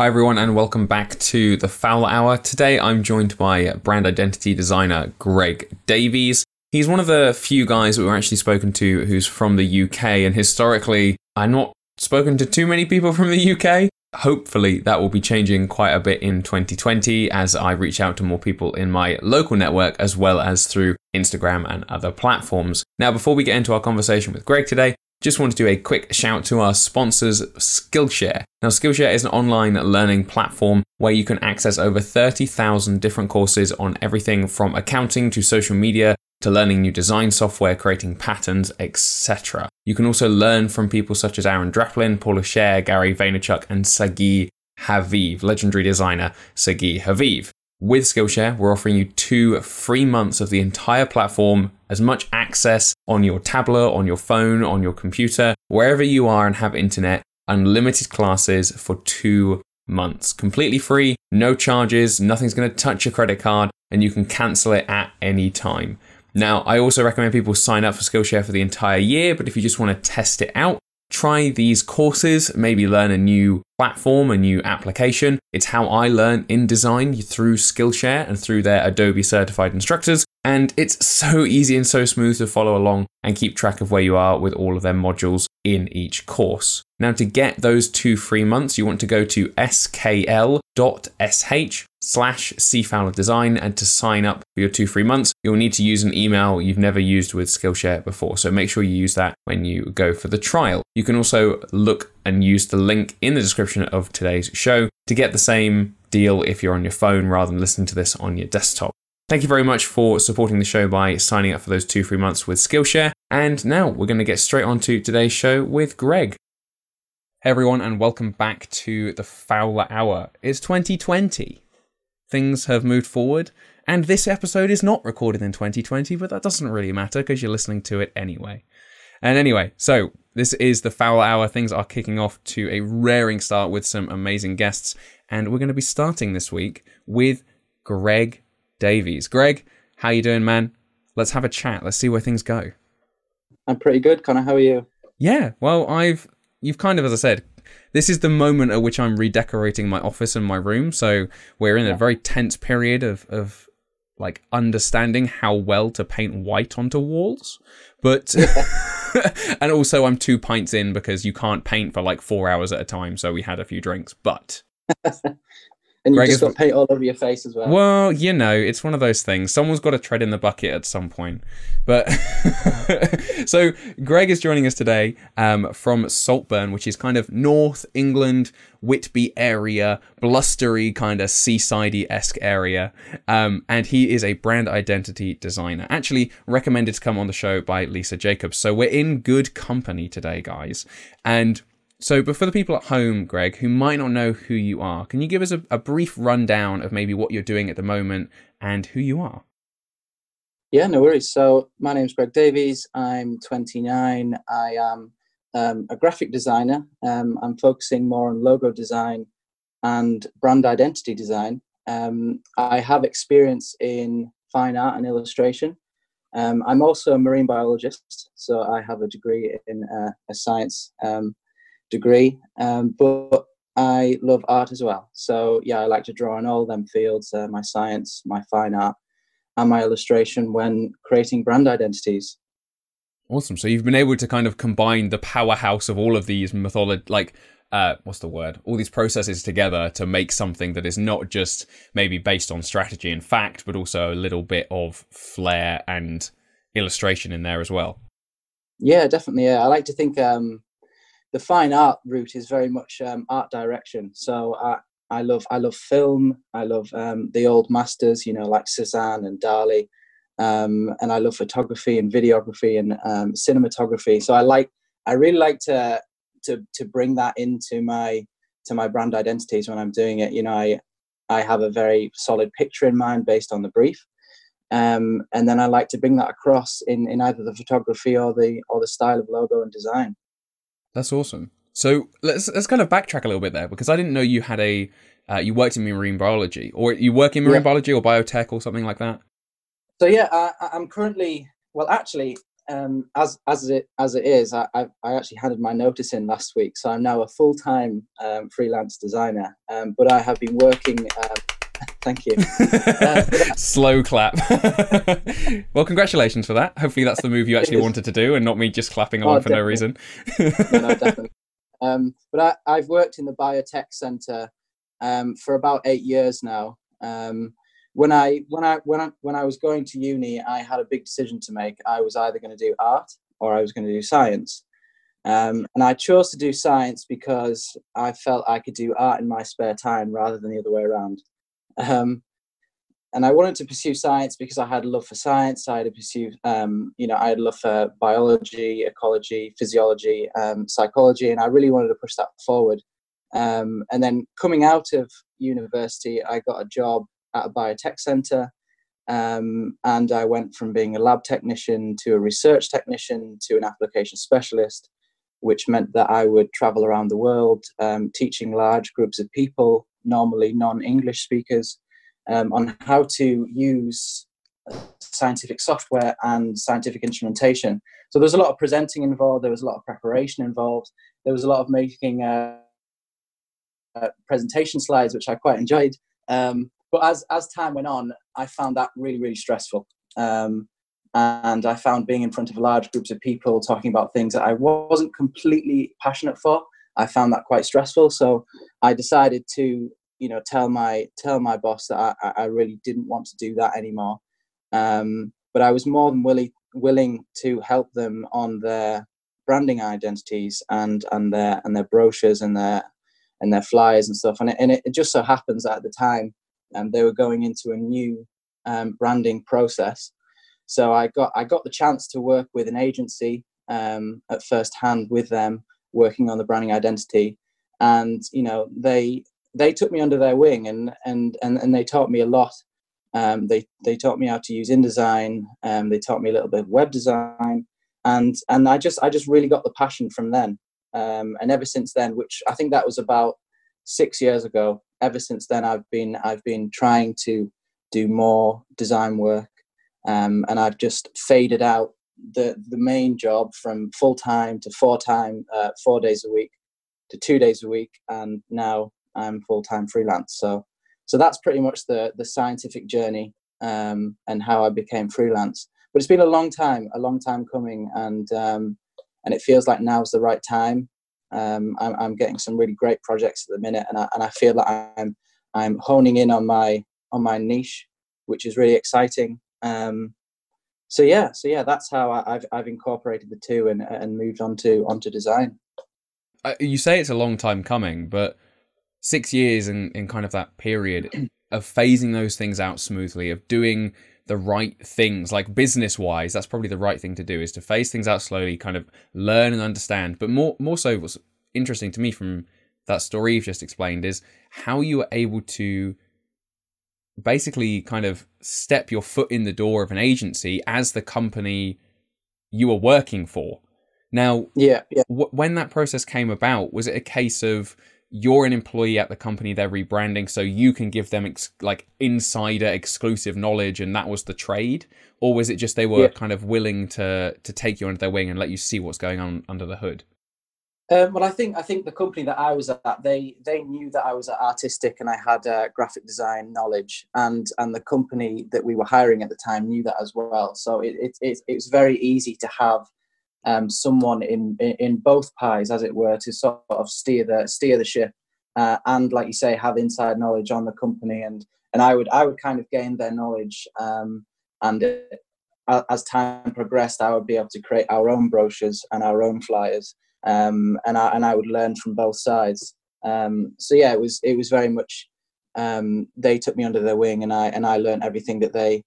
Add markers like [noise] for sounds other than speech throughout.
Hi, everyone, and welcome back to the Fowler Hour. Today, I'm joined by brand identity designer Greg Davies. He's one of the few guys that we've actually spoken to who's from the UK, and historically, I'm not spoken to too many people from the UK. Hopefully, that will be changing quite a bit in 2020 as I reach out to more people in my local network as well as through Instagram and other platforms. Now, before we get into our conversation with Greg today, just want to do a quick shout to our sponsors, Skillshare. Now, Skillshare is an online learning platform where you can access over 30,000 different courses on everything from accounting to social media to learning new design software, creating patterns, etc. You can also learn from people such as Aaron Draplin, Paula Scher, Gary Vaynerchuk, and Sagi Haviv, legendary designer Sagi Haviv. With Skillshare, we're offering you two free months of the entire platform, as much access on your tablet, on your phone, on your computer, wherever you are and have internet, unlimited classes for two months. Completely free, no charges, nothing's going to touch your credit card, and you can cancel it at any time. Now, I also recommend people sign up for Skillshare for the entire year, but if you just want to test it out, try these courses, maybe learn a new platform, a new application. It's how I learn InDesign through Skillshare and through their Adobe certified instructors. And it's so easy and so smooth to follow along and keep track of where you are with all of their modules in each course. Now, to get those two free months, you want to go to skl.sh slash Design. And to sign up for your two free months, you'll need to use an email you've never used with Skillshare before. So make sure you use that when you go for the trial. You can also look and use the link in the description of today's show to get the same deal if you're on your phone rather than listening to this on your desktop. Thank you very much for supporting the show by signing up for those two free months with Skillshare. And now we're going to get straight on to today's show with Greg. Hey everyone, and welcome back to the Fowler Hour. It's 2020 things have moved forward. And this episode is not recorded in 2020, but that doesn't really matter because you're listening to it anyway. And anyway, so this is the Fowler Hour. Things are kicking off to a raring start with some amazing guests. And we're going to be starting this week with Greg Davies. Greg, how you doing, man? Let's have a chat. Let's see where things go. I'm pretty good, Connor. How are you? Yeah, well, I've you've kind of, as I said, this is the moment at which I'm redecorating my office and my room. So we're in a very tense period of, of like understanding how well to paint white onto walls. But [laughs] and also I'm two pints in because you can't paint for like four hours at a time. So we had a few drinks, but [laughs] And you just got paint all over your face as well. Well, you know, it's one of those things. Someone's got to tread in the bucket at some point. But [laughs] so Greg is joining us today um, from Saltburn, which is kind of North England, Whitby area, blustery kind of seasidey esque area. Um, and he is a brand identity designer. Actually, recommended to come on the show by Lisa Jacobs. So we're in good company today, guys. And so, but for the people at home, Greg, who might not know who you are, can you give us a, a brief rundown of maybe what you're doing at the moment and who you are? Yeah, no worries. So, my name is Greg Davies. I'm 29. I am um, a graphic designer. Um, I'm focusing more on logo design and brand identity design. Um, I have experience in fine art and illustration. Um, I'm also a marine biologist, so I have a degree in uh, a science um, degree, um, but I love art as well. So yeah, I like to draw in all them fields: uh, my science, my fine art, and my illustration when creating brand identities. Awesome. So you've been able to kind of combine the powerhouse of all of these mythology, like uh, what's the word? All these processes together to make something that is not just maybe based on strategy and fact, but also a little bit of flair and illustration in there as well. Yeah, definitely. Yeah, I like to think um, the fine art route is very much um, art direction. So I, I love I love film. I love um, the old masters, you know, like Cezanne and Dali, um, and I love photography and videography and um, cinematography. So I like I really like to to to bring that into my to my brand identities when I'm doing it. You know, I I have a very solid picture in mind based on the brief. Um, and then I like to bring that across in, in either the photography or the or the style of logo and design. That's awesome. So let's let's kind of backtrack a little bit there because I didn't know you had a uh, you worked in marine biology or you work in marine yeah. biology or biotech or something like that. So yeah, I, I'm currently well. Actually, um, as as it as it is, I, I, I actually handed my notice in last week, so I'm now a full time um, freelance designer. Um, but I have been working. Thank you. [laughs] Uh, Slow clap. [laughs] well, congratulations for that. Hopefully, that's the move you actually wanted to do, and not me just clapping along oh, for no reason. no, no, [laughs] definitely. Um, but I, have worked in the biotech center um, for about eight years now. Um, when I when I when I when I was going to uni, I had a big decision to make. I was either going to do art or I was going to do science. Um, and I chose to do science because I felt I could do art in my spare time rather than the other way around. Um, and I wanted to pursue science because I had a love for science. I had to pursue, um, you know, I had a love for biology, ecology, physiology, um, psychology, and I really wanted to push that forward. Um, and then coming out of university, I got a job at a biotech center. Um, and I went from being a lab technician to a research technician to an application specialist, which meant that I would travel around the world um, teaching large groups of people, normally non English speakers, um, on how to use scientific software and scientific instrumentation. So there was a lot of presenting involved, there was a lot of preparation involved, there was a lot of making uh, uh, presentation slides, which I quite enjoyed. Um, but as as time went on, I found that really really stressful. Um, and I found being in front of large groups of people talking about things that I wasn't completely passionate for. I found that quite stressful. So I decided to, you know, tell my tell my boss that I, I really didn't want to do that anymore. Um, but I was more than willing willing to help them on their branding identities and and their and their brochures and their and their flyers and stuff. And it, and it, just so happens that at the time um, they were going into a new um, branding process. So I got I got the chance to work with an agency um, at first hand with them, working on the branding identity, and you know they they took me under their wing and and and, and they taught me a lot. Um, they they taught me how to use InDesign. Um, they taught me a little bit of web design, and and I just I just really got the passion from then. Um, and ever since then, which I think that was about six years ago, ever since then I've been I've been trying to do more design work, um, and I've just faded out the the main job from full time to four time uh, four days a week to two days a week, and now I'm full time freelance. So so that's pretty much the the scientific journey um, and how I became freelance. But it's been a long time, a long time coming, and um, and it feels like now's the right time um, I'm, I'm, getting some really great projects at the minute, and I, and I feel that I'm I'm honing in on my on my niche, which is really exciting. Um, so yeah, so yeah, that's how I, have I've incorporated the two and and moved on to onto design. Uh, you say it's a long time coming, but six years in in kind of that period [clears throat] of phasing those things out smoothly, of doing the right things, like business wise, that's probably the right thing to do is to phase things out slowly, kind of learn and understand. But more more so what's interesting to me from that story you've just explained is how you were able to basically kind of step your foot in the door of an agency as the company you were working for. Now, yeah, yeah. W- when that process came about, was it a case of you're an employee at the company they're rebranding so you can give them ex- like insider exclusive knowledge and that was the trade or was it just they were yeah. kind of willing to to take you under their wing and let you see what's going on under the hood um, well, I think I think the company that I was at, they they knew that I was artistic and I had uh, graphic design knowledge, and and the company that we were hiring at the time knew that as well. So it it, it, it was very easy to have um, someone in, in both pies, as it were, to sort of steer the steer the ship, uh, and like you say, have inside knowledge on the company, and and I would I would kind of gain their knowledge, um, and it, as time progressed, I would be able to create our own brochures and our own flyers, um, and I and I would learn from both sides. Um, so yeah, it was it was very much um, they took me under their wing, and I and I learned everything that they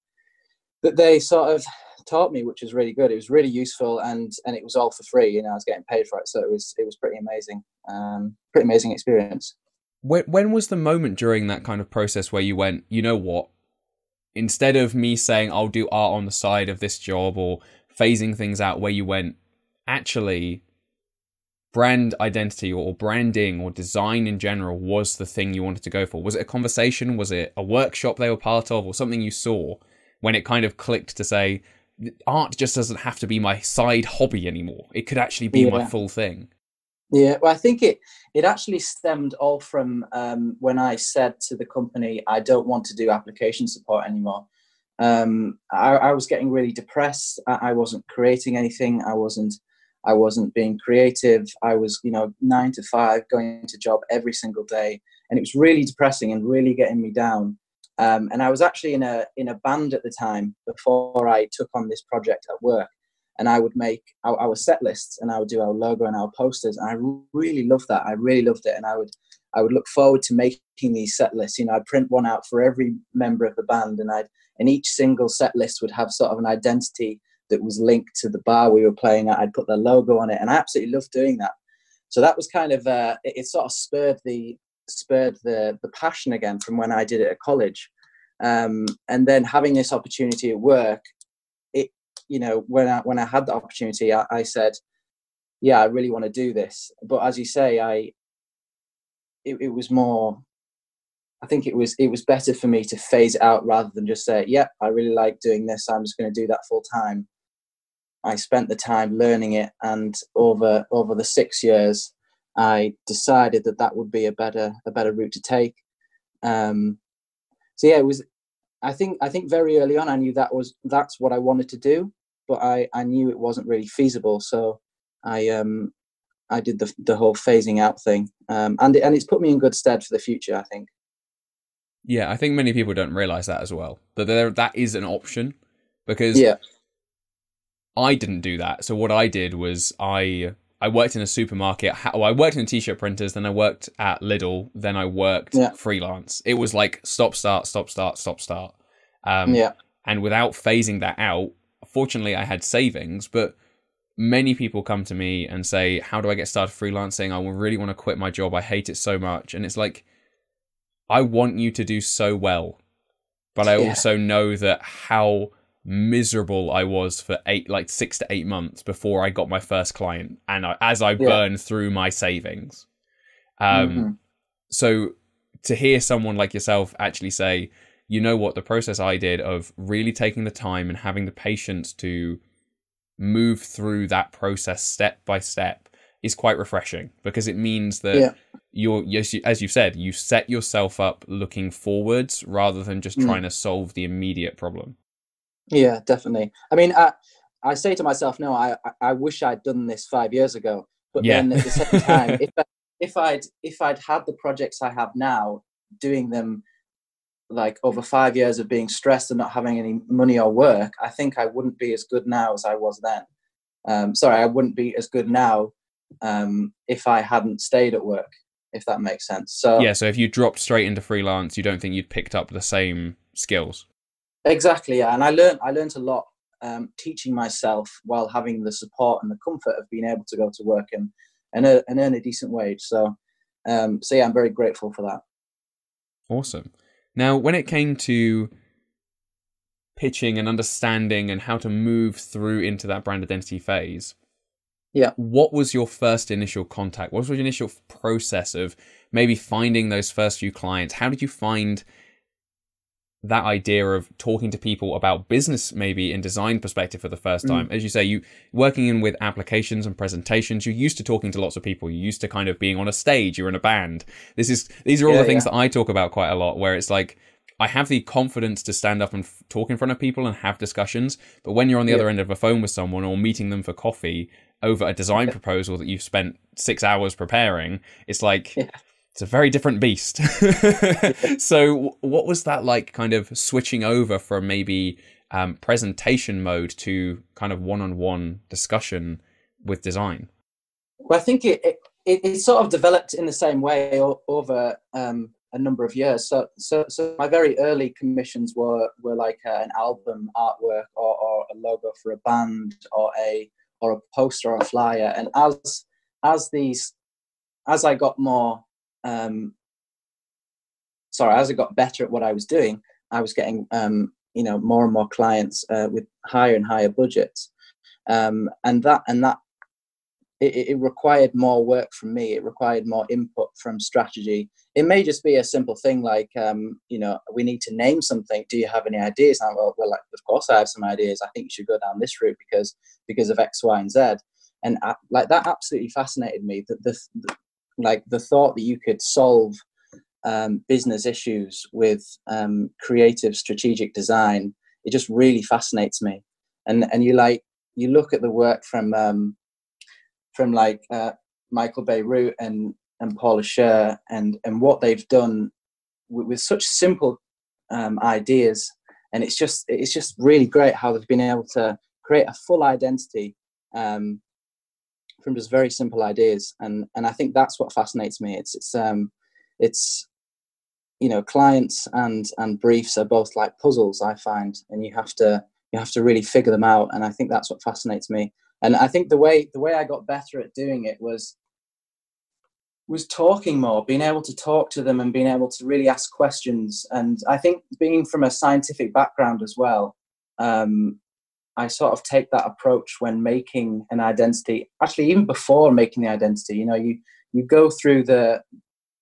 that they sort of taught me, which was really good. It was really useful, and and it was all for free. You know, I was getting paid for it, so it was it was pretty amazing. Um, pretty amazing experience. When when was the moment during that kind of process where you went, you know what? Instead of me saying I'll do art on the side of this job or phasing things out, where you went, actually, brand identity or branding or design in general was the thing you wanted to go for? Was it a conversation? Was it a workshop they were part of or something you saw when it kind of clicked to say, art just doesn't have to be my side hobby anymore. It could actually be yeah. my full thing. Yeah, well, I think it it actually stemmed all from um, when I said to the company, I don't want to do application support anymore. Um, I, I, was getting really depressed. I, I, wasn't creating anything. I wasn't. I wasn't being creative. I was, you know, nine to five, going to job every single day, and it was really depressing and really getting me down. Um, and I was actually in a in a band at the time before I took on this project at work, and I would make our, our set lists and I would do our logo and our posters, and I really loved that. I really loved it, and I would I would look forward to making these set lists. You know, I'd print one out for every member of the band, and I'd and each single set list would have sort of an identity that was linked to the bar we were playing at. I'd put their logo on it, and I absolutely loved doing that. So that was kind of uh, it, it sort of spurred the spurred the the passion again from when I did it at college. Um, and then having this opportunity at work, it you know when I when I had the opportunity, I, I said, yeah, I really want to do this. But as you say, I it, it was more. I think it was it was better for me to phase it out rather than just say, "Yeah, I really like doing this. I'm just going to do that full time." I spent the time learning it, and over over the six years, I decided that that would be a better a better route to take. Um, so yeah, it was. I think I think very early on I knew that was that's what I wanted to do, but I I knew it wasn't really feasible. So I um I did the the whole phasing out thing, um, and and it's put me in good stead for the future. I think. Yeah, I think many people don't realize that as well. That there that is an option because yeah. I didn't do that. So what I did was I I worked in a supermarket. Well, I worked in t-shirt printers. Then I worked at Lidl. Then I worked yeah. freelance. It was like stop, start, stop, start, stop, start. Um, yeah. And without phasing that out, fortunately, I had savings. But many people come to me and say, "How do I get started freelancing? I really want to quit my job. I hate it so much." And it's like, I want you to do so well, but I yeah. also know that how miserable I was for eight, like six to eight months before I got my first client, and I, as I yeah. burned through my savings. Um, mm-hmm. so to hear someone like yourself actually say, you know what, the process I did of really taking the time and having the patience to move through that process step by step is quite refreshing because it means that yeah. you're yes, as you've said, you set yourself up looking forwards rather than just mm. trying to solve the immediate problem. Yeah, definitely. I mean, I, I say to myself, no, I, I wish I'd done this five years ago. But yeah. then at the same [laughs] time, if, I, if I'd if I'd had the projects I have now, doing them like over five years of being stressed and not having any money or work, I think I wouldn't be as good now as I was then. Um, sorry, I wouldn't be as good now um, if I hadn't stayed at work. If that makes sense. So yeah, so if you dropped straight into freelance, you don't think you'd picked up the same skills? Exactly, yeah. And I learned I learned a lot um, teaching myself while having the support and the comfort of being able to go to work and and, uh, and earn a decent wage. So, um, so yeah, I'm very grateful for that. Awesome. Now, when it came to pitching and understanding and how to move through into that brand identity phase, yeah, what was your first initial contact? What was your initial process of maybe finding those first few clients? How did you find that idea of talking to people about business maybe in design perspective for the first time mm. as you say you working in with applications and presentations you're used to talking to lots of people you're used to kind of being on a stage you're in a band this is these are all yeah, the things yeah. that i talk about quite a lot where it's like i have the confidence to stand up and f- talk in front of people and have discussions but when you're on the yeah. other end of a phone with someone or meeting them for coffee over a design [laughs] proposal that you've spent six hours preparing it's like it's a very different beast. [laughs] so, what was that like, kind of switching over from maybe um, presentation mode to kind of one-on-one discussion with design? Well, I think it it, it sort of developed in the same way over um, a number of years. So, so, so my very early commissions were were like uh, an album artwork or, or a logo for a band or a or a poster or a flyer. And as as these as I got more um, sorry, as I got better at what I was doing, I was getting um, you know more and more clients uh, with higher and higher budgets, um, and that and that it, it, required more work from me. It required more input from strategy. It may just be a simple thing like, um, you know, we need to name something. Do you have any ideas? And well, well, like, of course I have some ideas. I think you should go down this route because because of X, Y, and Z. And uh, like that absolutely fascinated me. That the, like the thought that you could solve um, business issues with um, creative strategic design. It just really fascinates me. And and you like you look at the work from um, from like uh, Michael Bierut and and Paula Scher and and what they've done with, with such simple um, ideas, and it's just it's just really great how they've been able to create a full identity um, from just very simple ideas, and and I think that's what fascinates me. It's it's um it's you know clients and and briefs are both like puzzles I find, and you have to you have to really figure them out, and I think that's what fascinates me. And i think the way the way i got better at doing it was was talking more being able to talk to them and being able to really ask questions. And i think being from a scientific background as well um, i sort of take that approach when making an identity actually even before making the identity you know you you go through the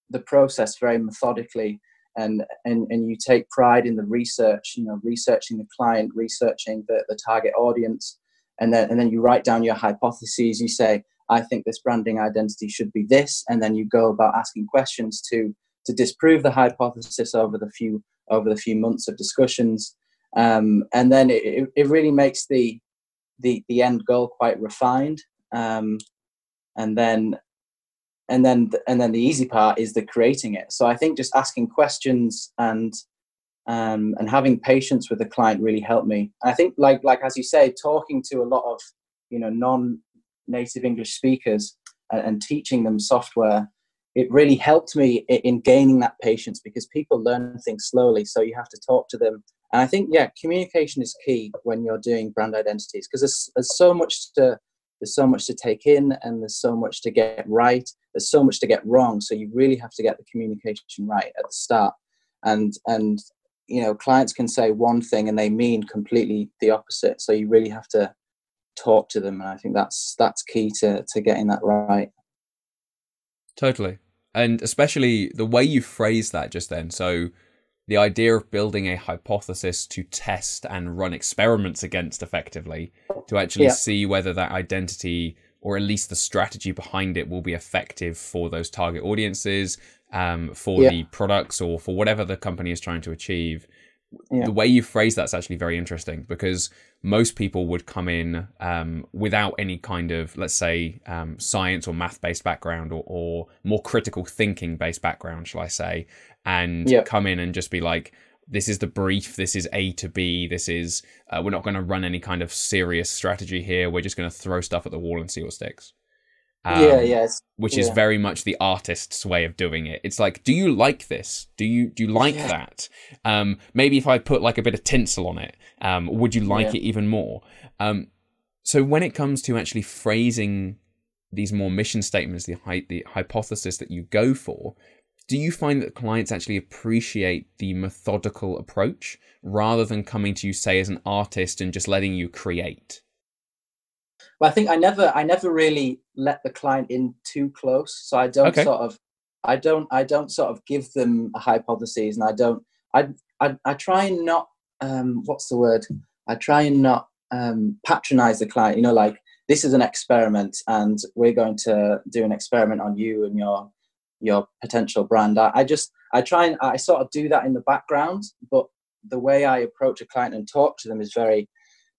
the process very methodically and and and you take pride in the research you know researching the client researching the, the target audience and then and then you write down your hypotheses you say i think this branding identity should be this and then you go about asking questions to to disprove the hypothesis over the few over the few months of discussions um, and then it, it really makes the the the end goal quite refined um, and then and then and then the easy part is the creating it so i think just asking questions and um, and having patience with the client really helped me. I think, like like as you say, talking to a lot of you know non-native English speakers and, and teaching them software, it really helped me in gaining that patience because people learn things slowly. So you have to talk to them, and I think yeah, communication is key when you're doing brand identities because there's, there's so much to there's so much to take in and there's so much to get right there's so much to get wrong so you really have to get the communication right at the start. And and you know clients can say one thing and they mean completely the opposite so you really have to talk to them and i think that's that's key to to getting that right. Totally. And especially the way you phrase that just then so the idea of building a hypothesis to test and run experiments against effectively to actually yeah. see whether that identity or at least the strategy behind it will be effective for those target audiences um, for yeah. the products or for whatever the company is trying to achieve. Yeah. The way you phrase that's actually very interesting because most people would come in um, without any kind of, let's say, um, science or math based background or, or, more critical thinking based background, shall I say, and yeah. come in and just be like, this is the brief, this is A to B, this is, uh, we're not going to run any kind of serious strategy here, we're just going to throw stuff at the wall and see what sticks. Um, yeah, yes. Which yeah. is very much the artist's way of doing it. It's like, do you like this? Do you do you like yeah. that? Um, maybe if I put like a bit of tinsel on it, um, would you like yeah. it even more? Um, so when it comes to actually phrasing these more mission statements, the hy- the hypothesis that you go for, do you find that clients actually appreciate the methodical approach rather than coming to you, say, as an artist and just letting you create? But I think I never I never really let the client in too close. So I don't okay. sort of I don't I don't sort of give them a hypothesis and I don't I I, I try and not um what's the word? I try and not um patronize the client, you know, like this is an experiment and we're going to do an experiment on you and your your potential brand. I, I just I try and I sort of do that in the background, but the way I approach a client and talk to them is very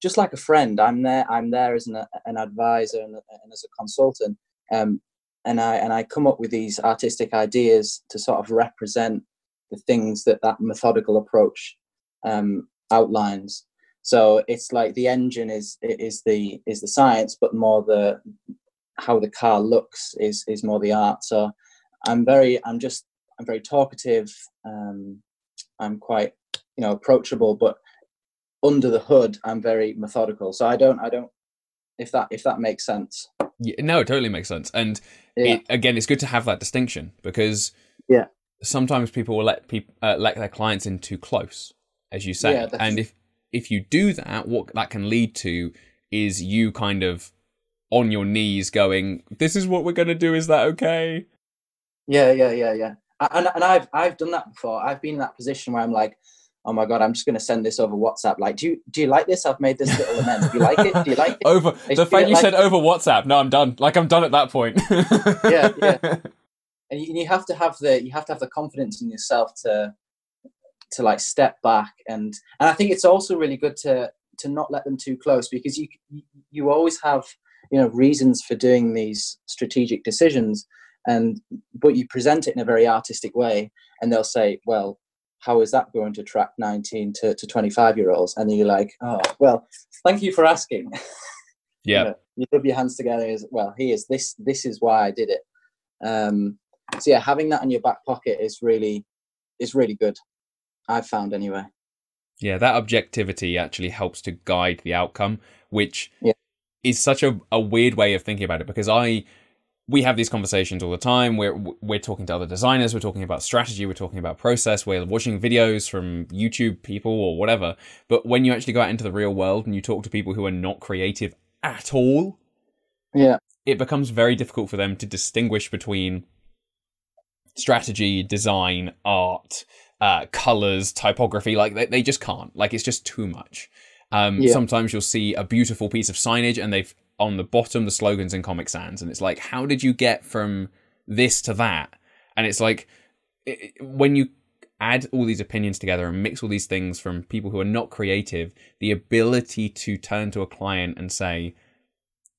just like a friend. I'm there. I'm there as an, an advisor and, and, as a consultant. Um, and I and I come up with these artistic ideas to sort of represent the things that that methodical approach um, outlines. So it's like the engine is is the is the science, but more the how the car looks is is more the art. So I'm very I'm just I'm very talkative. Um, I'm quite you know approachable, but under the hood i'm very methodical so i don't i don't if that if that makes sense yeah, no it totally makes sense and yeah. it, again it's good to have that distinction because yeah sometimes people will let people uh, let their clients in too close as you say yeah, and if if you do that what that can lead to is you kind of on your knees going, "This is what we're going to do. Is that okay?" Yeah, yeah, yeah, yeah. And and I've I've done that before. I've been in that position where I'm like, oh my god, I'm just going to send this over WhatsApp. Like, do you do you like this? I've made this little amend. Do you like it? Do you like it? Over the fact you like... said over WhatsApp. No, I'm done. Like I'm done at that point. [laughs] yeah, yeah. And you, you have to have the you have to have the confidence in yourself to to like step back and and I think it's also really good to to not let them too close because you you always have you know reasons for doing these strategic decisions and but you present it in a very artistic way and they'll say well how is that going to attract 19 to, to 25 year olds and then you're like oh well thank you for asking. [laughs] Yeah. You, know, you rub your hands together as well here's this this is why i did it. Um so yeah having that in your back pocket is really is really good i've found anyway. Yeah that objectivity actually helps to guide the outcome which yeah. is such a, a weird way of thinking about it because i we have these conversations all the time. We're we're talking to other designers. We're talking about strategy. We're talking about process. We're watching videos from YouTube people or whatever. But when you actually go out into the real world and you talk to people who are not creative at all, yeah, it becomes very difficult for them to distinguish between strategy, design, art, uh, colors, typography. Like they, they just can't. Like it's just too much. Um, yeah. Sometimes you'll see a beautiful piece of signage and they've on the bottom the slogans in Comic Sans, and it's like, how did you get from this to that? And it's like it, when you add all these opinions together and mix all these things from people who are not creative, the ability to turn to a client and say,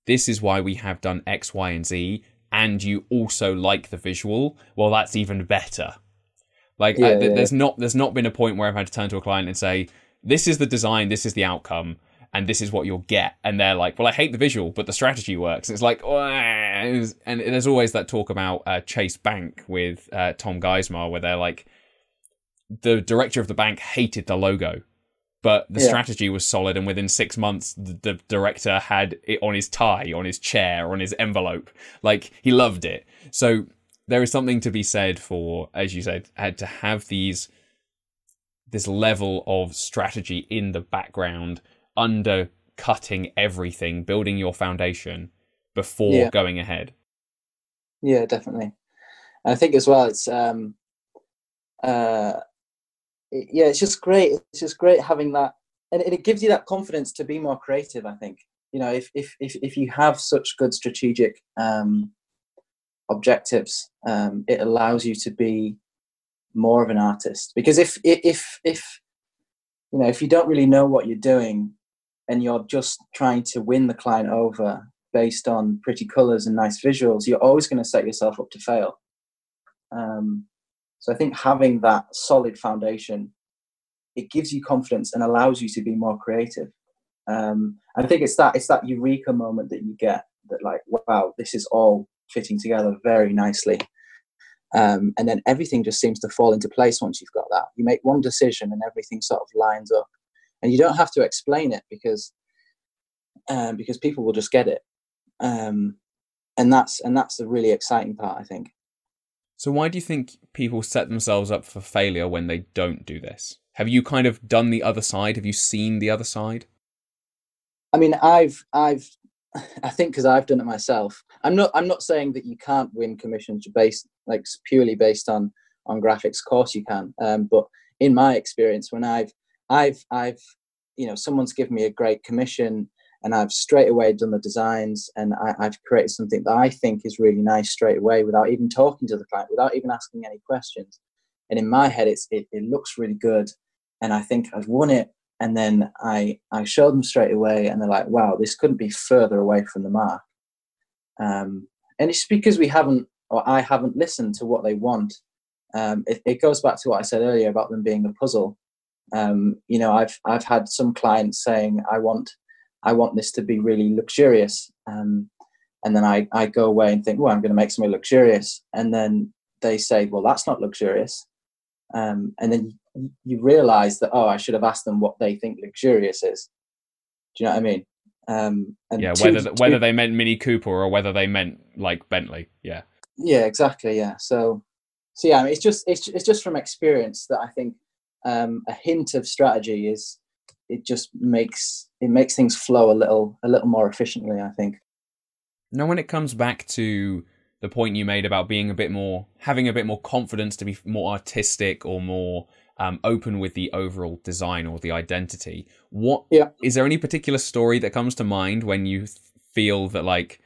"This is why we have done X, Y, and Z," and you also like the visual, well, that's even better. Like, yeah, yeah. there's not there's not been a point where I've had to turn to a client and say, "This is the design, this is the outcome." And this is what you'll get. And they're like, well, I hate the visual, but the strategy works. And it's like, and there's always that talk about uh, Chase Bank with uh, Tom Geismar, where they're like, the director of the bank hated the logo, but the yeah. strategy was solid. And within six months, the, the director had it on his tie, on his chair, on his envelope. Like he loved it. So there is something to be said for, as you said, had to have these this level of strategy in the background undercutting everything, building your foundation before yeah. going ahead. Yeah, definitely. And I think as well, it's um, uh, it, yeah, it's just great. It's just great having that, and it, it gives you that confidence to be more creative. I think you know if if if, if you have such good strategic um, objectives, um, it allows you to be more of an artist. Because if if if you know if you don't really know what you're doing, and you're just trying to win the client over based on pretty colors and nice visuals, you're always going to set yourself up to fail. Um, so I think having that solid foundation, it gives you confidence and allows you to be more creative. Um, I think it's that it's that eureka moment that you get that like, wow, this is all fitting together very nicely. Um, and then everything just seems to fall into place once you've got that. You make one decision and everything sort of lines up and you don't have to explain it because um, because people will just get it. Um, and that's and that's the really exciting part i think. So why do you think people set themselves up for failure when they don't do this? Have you kind of done the other side? Have you seen the other side? I mean i've i've [laughs] i think because i've done it myself. I'm not i'm not saying that you can't win commissions based like purely based on on graphics. Of course you can. Um, but in my experience when i've I've I've you know someone's given me a great commission and I've straight away done the designs and I, have created something that I think is really nice straight away without even talking to the client, without even asking any questions. And in my head, it's it, it looks really good, and I think I've won it. And then I I show them straight away, and they're like, "Wow, this couldn't be further away from the mark." Um, and it's because we haven't, or I haven't listened to what they want. Um, it, it goes back to what I said earlier about them being a puzzle um, you know, I've I've had some clients saying I want I want this to be really luxurious, um, and then I I go away and think, well, I'm going to make something luxurious, and then they say, well, that's not luxurious, um, and then you, you realize that oh, I should have asked them what they think luxurious is. Do you know what I mean? Um, yeah, two, whether whether they meant Mini Cooper or whether they meant like Bentley. Yeah. Yeah, exactly. Yeah. So, so yeah, I mean, it's just it's it's just from experience that I think um, a hint of strategy is it just makes it makes things flow a little a little more efficiently. I think. Now, when it comes back to the point you made about being a bit more, having a bit more confidence to be more artistic or more um, open with the overall design or the identity, what yeah. is there any particular story that comes to mind when you feel that like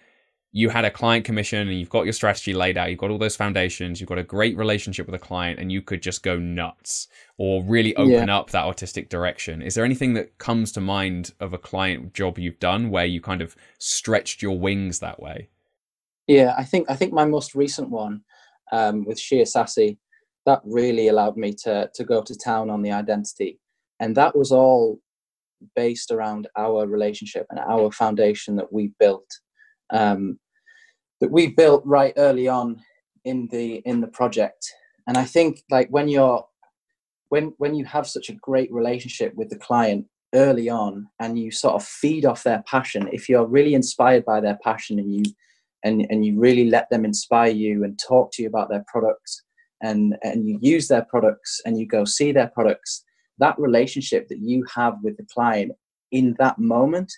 you had a client commission and you've got your strategy laid out, you've got all those foundations, you've got a great relationship with a client, and you could just go nuts or really open yeah. up that artistic direction. Is there anything that comes to mind of a client job you've done where you kind of stretched your wings that way? Yeah, I think I think my most recent one um, with Shia Sassy, that really allowed me to to go to town on the identity, and that was all based around our relationship and our foundation that we built. Um, that we built right early on in the in the project. And i think like when you're when when you have such a great relationship with the client early on and you sort of feed off their passion if you're really inspired by their passion and you and and you really let them inspire you and talk to you about their products and and you use their products and you go see their products that relationship that you have with the client in that moment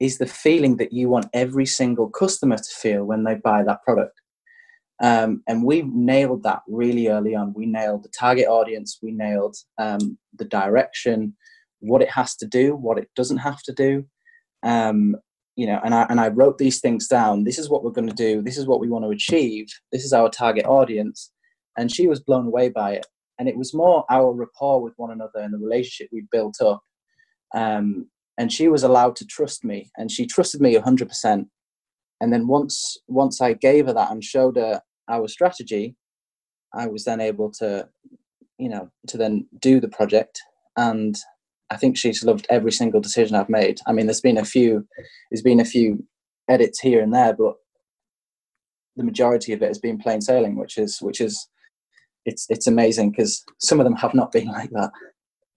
is the feeling that you want every single customer to feel when they buy that product. Um, and we nailed that really early on. We nailed the target audience, we nailed um, the direction, what it has to do, what it doesn't have to do. Um, you know, and I and I wrote these things down. This is what we're going to do. This is what we want to achieve. This is our target audience. And she was blown away by it. And it was more our rapport with one another and the relationship we built up um, and she was allowed to trust me and she trusted me 100% and then once once i gave her that and showed her our strategy i was then able to you know to then do the project. And i think she's loved every single decision i've made. I mean there's been a few there's been a few edits here and there but the majority of it has been plain sailing which is which is it's it's amazing because some of them have not been [laughs] like that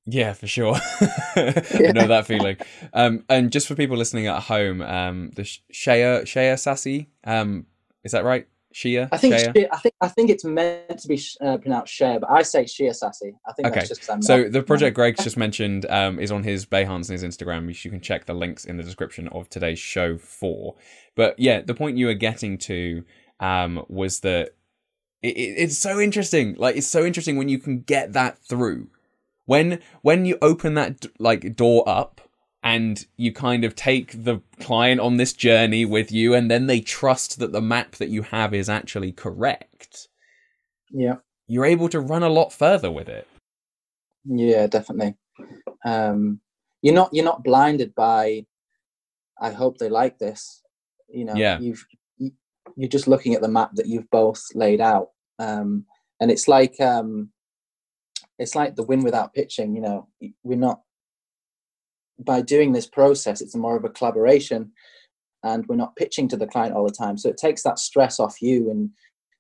yeah, for sure. [laughs] I know that feeling. Um, and just for people listening at home, um, the Shea Shea Sassy, um, is that right? Shia. I think Shea? I think I think it's meant to be uh, pronounced Shea, but I say Shia Sassy. I think okay. so the project Greg's just mentioned um, is on his Behance and his Instagram. You can check the links in the description of today's show for. But yeah, the point you were getting to um, was that it, it, it's so interesting. Like it's so interesting when you can get that through when when you open that like door up and you kind of take the client on this journey with you and then they trust that the map that you have is actually correct yeah. you're able to run a lot further with it. Yeah definitely. Um you're not you're not blinded by i hope they like this. You know yeah. you've you're just looking at the map that you've both laid out. Um and it's like um it's like the win without pitching you know we're not by doing this process it's more of a collaboration and we're not pitching to the client all the time. So it takes that stress off you and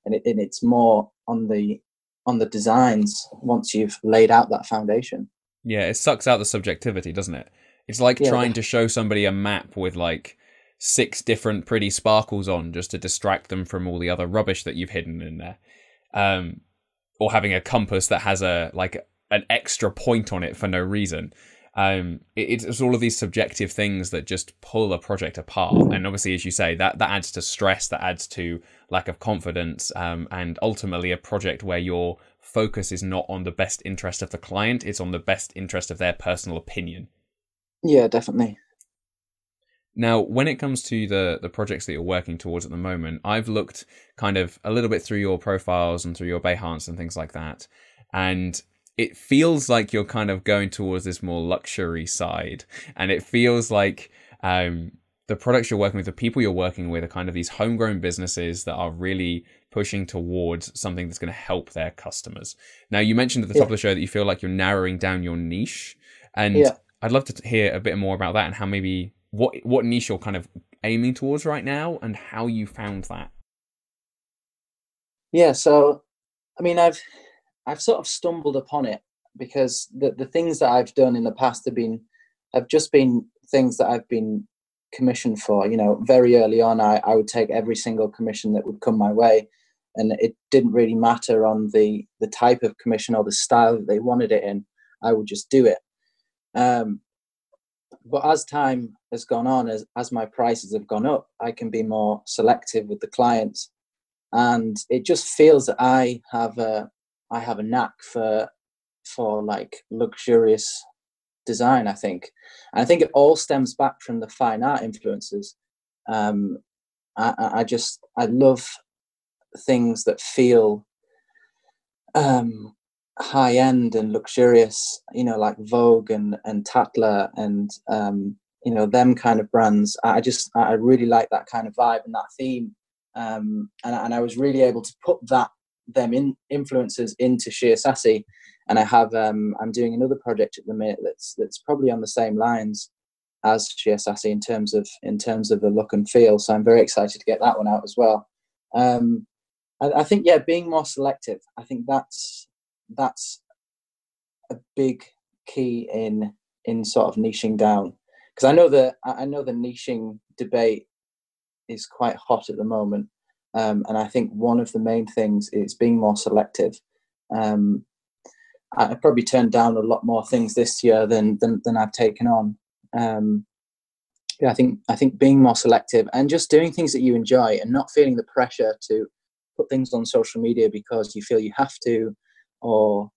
and, it, and it's more on the on the designs once you've laid out that foundation. Yeah it sucks out the subjectivity doesn't it? It's like yeah. trying to show somebody a map with like six different pretty sparkles on just to distract them from all the other rubbish that you've hidden in there. Um or having a compass that has a like an extra point on it for no reason. Um, it, it's all of these subjective things that just pull a project apart. And obviously, as you say, that that adds to stress, that adds to lack of confidence, um, and ultimately a project where your focus is not on the best interest of the client; it's on the best interest of their personal opinion. Yeah, definitely. Now, when it comes to the the projects that you're working towards at the moment, I've looked kind of a little bit through your profiles and through your Behance and things like that, and it feels like you're kind of going towards this more luxury side, and it feels like um, the products you're working with, the people you're working with, are kind of these homegrown businesses that are really pushing towards something that's going to help their customers. Now, you mentioned at the top of the show that you feel like you're narrowing down your niche, and yeah. I'd love to hear a bit more about that and how maybe what what niche you're kind of aiming towards right now and how you found that? Yeah so i mean i've i've sort of stumbled upon it because the the things that i've done in the past have been have just been things that i've been commissioned for. You know very early on i, I would take every single commission that would come my way and it didn't really matter on the the type of commission or the style that they wanted it in. I would just do it. Um, but as time has gone on, as as my prices have gone up, I can be more selective with the clients, and it just feels that I have a I have a knack for for like luxurious design. I think, and I think it all stems back from the fine art influences. Um, I, I just I love things that feel um, high end and luxurious, you know, like Vogue and and Tatler and um, you know them kind of brands. I just I really like that kind of vibe and that theme, um, and and I was really able to put that them in influences into Sheer Sassy, and I have um, I'm doing another project at the minute that's that's probably on the same lines as Sheer Sassy in terms of in terms of the look and feel. So I'm very excited to get that one out as well. Um, I, I think yeah, being more selective. I think that's that's a big key in in sort of niching down because I know that I know the niching debate is quite hot at the moment, um, and I think one of the main things is being more selective. Um, I probably turned down a lot more things this year than than, than I've taken on. Um, yeah, I think I think being more selective and just doing things that you enjoy and not feeling the pressure to put things on social media because you feel you have to, or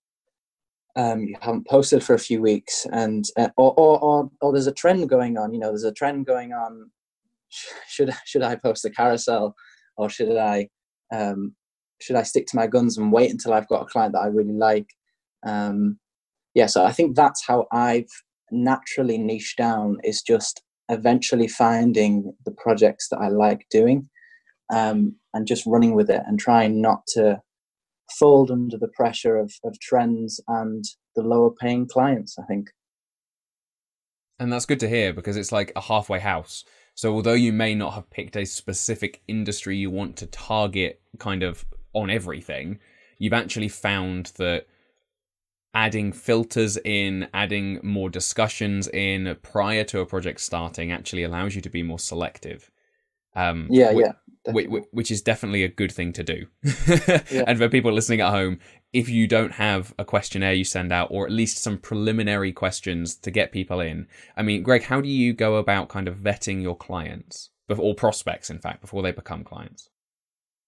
um, you haven't posted for a few weeks, and uh, or, or, or or there's a trend going on. You know, there's a trend going on. [laughs] Should should I post a carousel, or should I um, should I stick to my guns and wait until I've got a client that I really like? Um, yeah, so I think that's how I've naturally niched down. Is just eventually finding the projects that I like doing, um, and just running with it and trying not to fold under the pressure of, of trends and the lower paying clients, I think. And that's good to hear because it's like a halfway house. So, although you may not have picked a specific industry you want to target kind of on everything, you've actually found that adding filters in, adding more discussions in prior to a project starting actually allows you to be more selective. Um, yeah, yeah which, which, is definitely a good thing to do. [laughs] yeah. And for people listening at home, if you don't have a questionnaire you send out, or at least some preliminary questions to get people in, I mean, Greg, how do you go about kind of vetting your clients or prospects, in fact, before they become clients?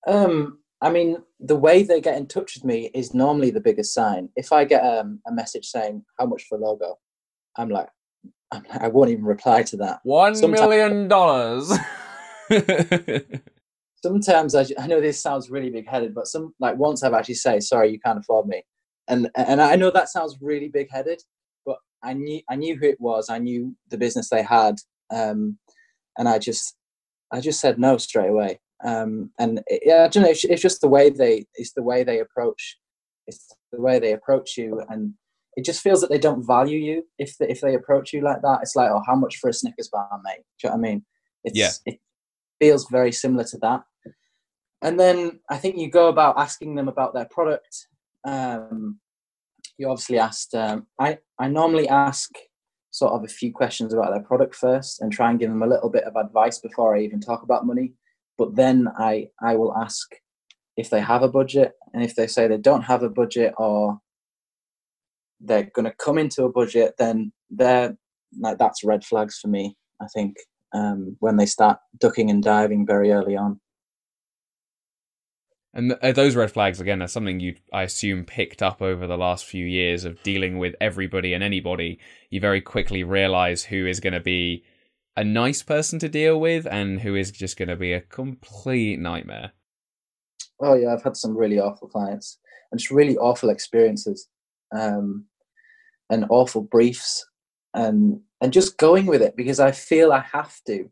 Um, I mean, the way they get in touch with me is normally the biggest sign. If I get um, a message saying how much for logo, I'm like, I'm like I won't even reply to that. One Sometimes- million dollars. [laughs] sometimes I, I know this sounds really big headed, but some like once I've actually say, sorry, you can't afford me. And, and I know that sounds really big headed, but I knew, I knew who it was. I knew the business they had. Um, and I just, I just said no straight away. Um, and it, yeah, I don't know. It's, it's just the way they, it's the way they approach, it's the way they approach you. And it just feels that they don't value you if they, if they approach you like that. It's like, oh, how much for a Snickers bar, mate? Do you know what I mean? It's, yeah. It feels very similar to that and then I think you go about asking them about their product. Um, you obviously asked. Um, I I normally ask sort of a few questions about their product first and try and give them a little bit of advice before I even talk about money. But then I I will ask if they have a budget, and if they say they don't have a budget or they're going to come into a budget, then they're like that's red flags for me. I think um, when they start ducking and diving very early on. And th- uh, those red flags again are something you, I assume, picked up over the last few years of dealing with everybody and anybody. You very quickly realize who is going to be a nice person to deal with and who is just going to be a complete nightmare. Oh yeah, I've had some really awful clients and just really awful experiences, um, and awful briefs, and and just going with it because I feel I have to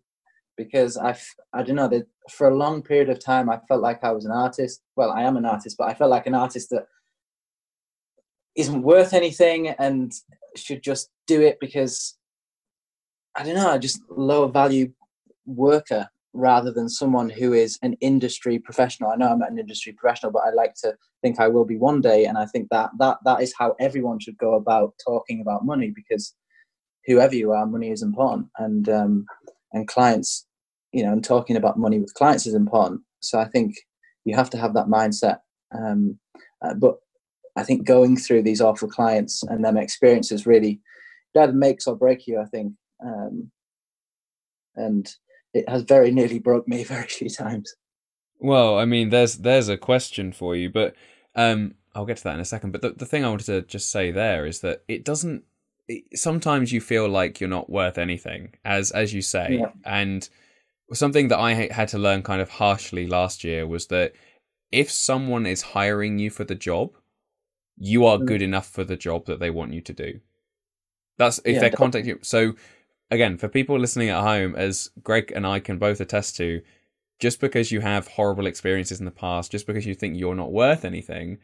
because I I don't know that for a long period of time I felt like I was an artist. Well, I am an artist, but I felt like an artist that isn't worth anything and should just do it because I don't know, I just lower value worker rather than someone who is an industry professional. I know I'm not an industry professional, but I like to think I will be one day. And I think that that that is how everyone should go about talking about money because whoever you are, money is important. And um, and clients, you know, and talking about money with clients is important. So I think you have to have that mindset. Um, uh, but I think going through these awful clients and them experiences really that makes or break you. I think um, and it has very [laughs] nearly broke me [laughs] very few times. Well, I mean, there's there's a question for you, but um, I'll get to that in a second. But the, the thing I wanted to just say there is that it doesn't. It, sometimes you feel like you're not worth anything, as as you say, yeah. and something that I had to learn kind of harshly last year was that if someone is hiring you for the job, you are mm. good enough for the job that they want you to do. That's if yeah, they're contacting you. So again, for people listening at home, as Greg and I can both attest to, just because you have horrible experiences in the past, just because you think you're not worth anything,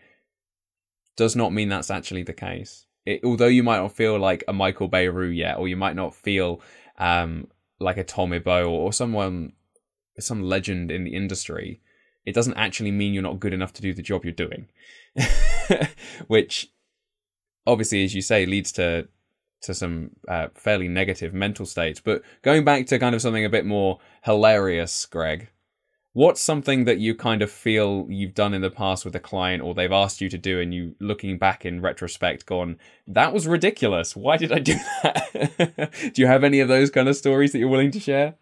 does not mean that's actually the case. It, although you might not feel like a Michael Bierut yet, or you might not feel um, like a Tommy Ibo or someone, some legend in the industry, it doesn't actually mean you're not good enough to do the job you're doing. [laughs] Which, obviously, as you say, leads to to some uh, fairly negative mental states. But going back to kind of something a bit more hilarious, Greg, what's something that you kind of feel you've done in the past with a client or they've asked you to do and you looking back in retrospect gone that was ridiculous. Why did i do [laughs] that? Do you have any of those kind of stories that you're willing to share?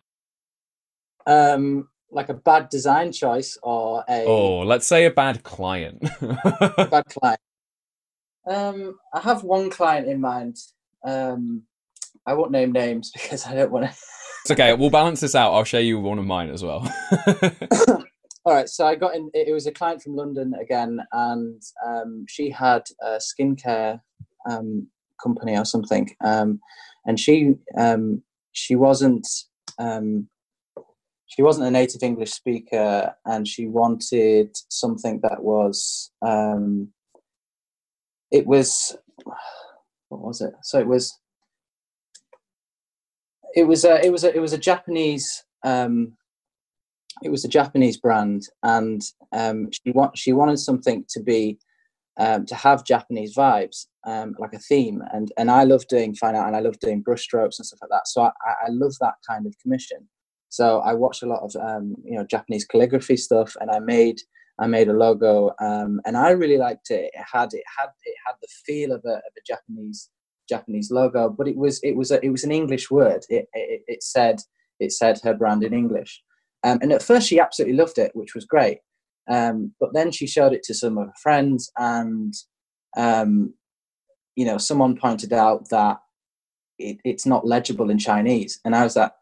Um like a bad design choice or a oh let's say a bad client. A bad [laughs] client. Um i have one client in mind. Um i won't name names [laughs] because i don't want to it's okay. We'll balance this out. I'll show you one of mine as well. [coughs] All right. So I got in. It was a client from London again, and um, she had a skincare um, company or something, um, and she um, she wasn't um, she wasn't a native English speaker, and she wanted something that was um, it was what was it? So it was it was a it was a it was a Japanese um, it was a Japanese brand, and um, she want she wanted something to be um, to have Japanese vibes, um, like a theme, and and I love doing fine art and I love doing brushstrokes and stuff like that. So I, I love that kind of commission. So I watched a lot of um, you know Japanese calligraphy stuff, and I made I made a logo, um, and I really liked it. It had it had it had the feel of a, of a Japanese Japanese logo, but it was it was a, it was an English word. It, it, it said it said her brand in English, um, and at first she absolutely loved it, which was great. Um, but then she showed it to some of her friends, and um, you know, someone pointed out that it, it's not legible in Chinese, and I was like,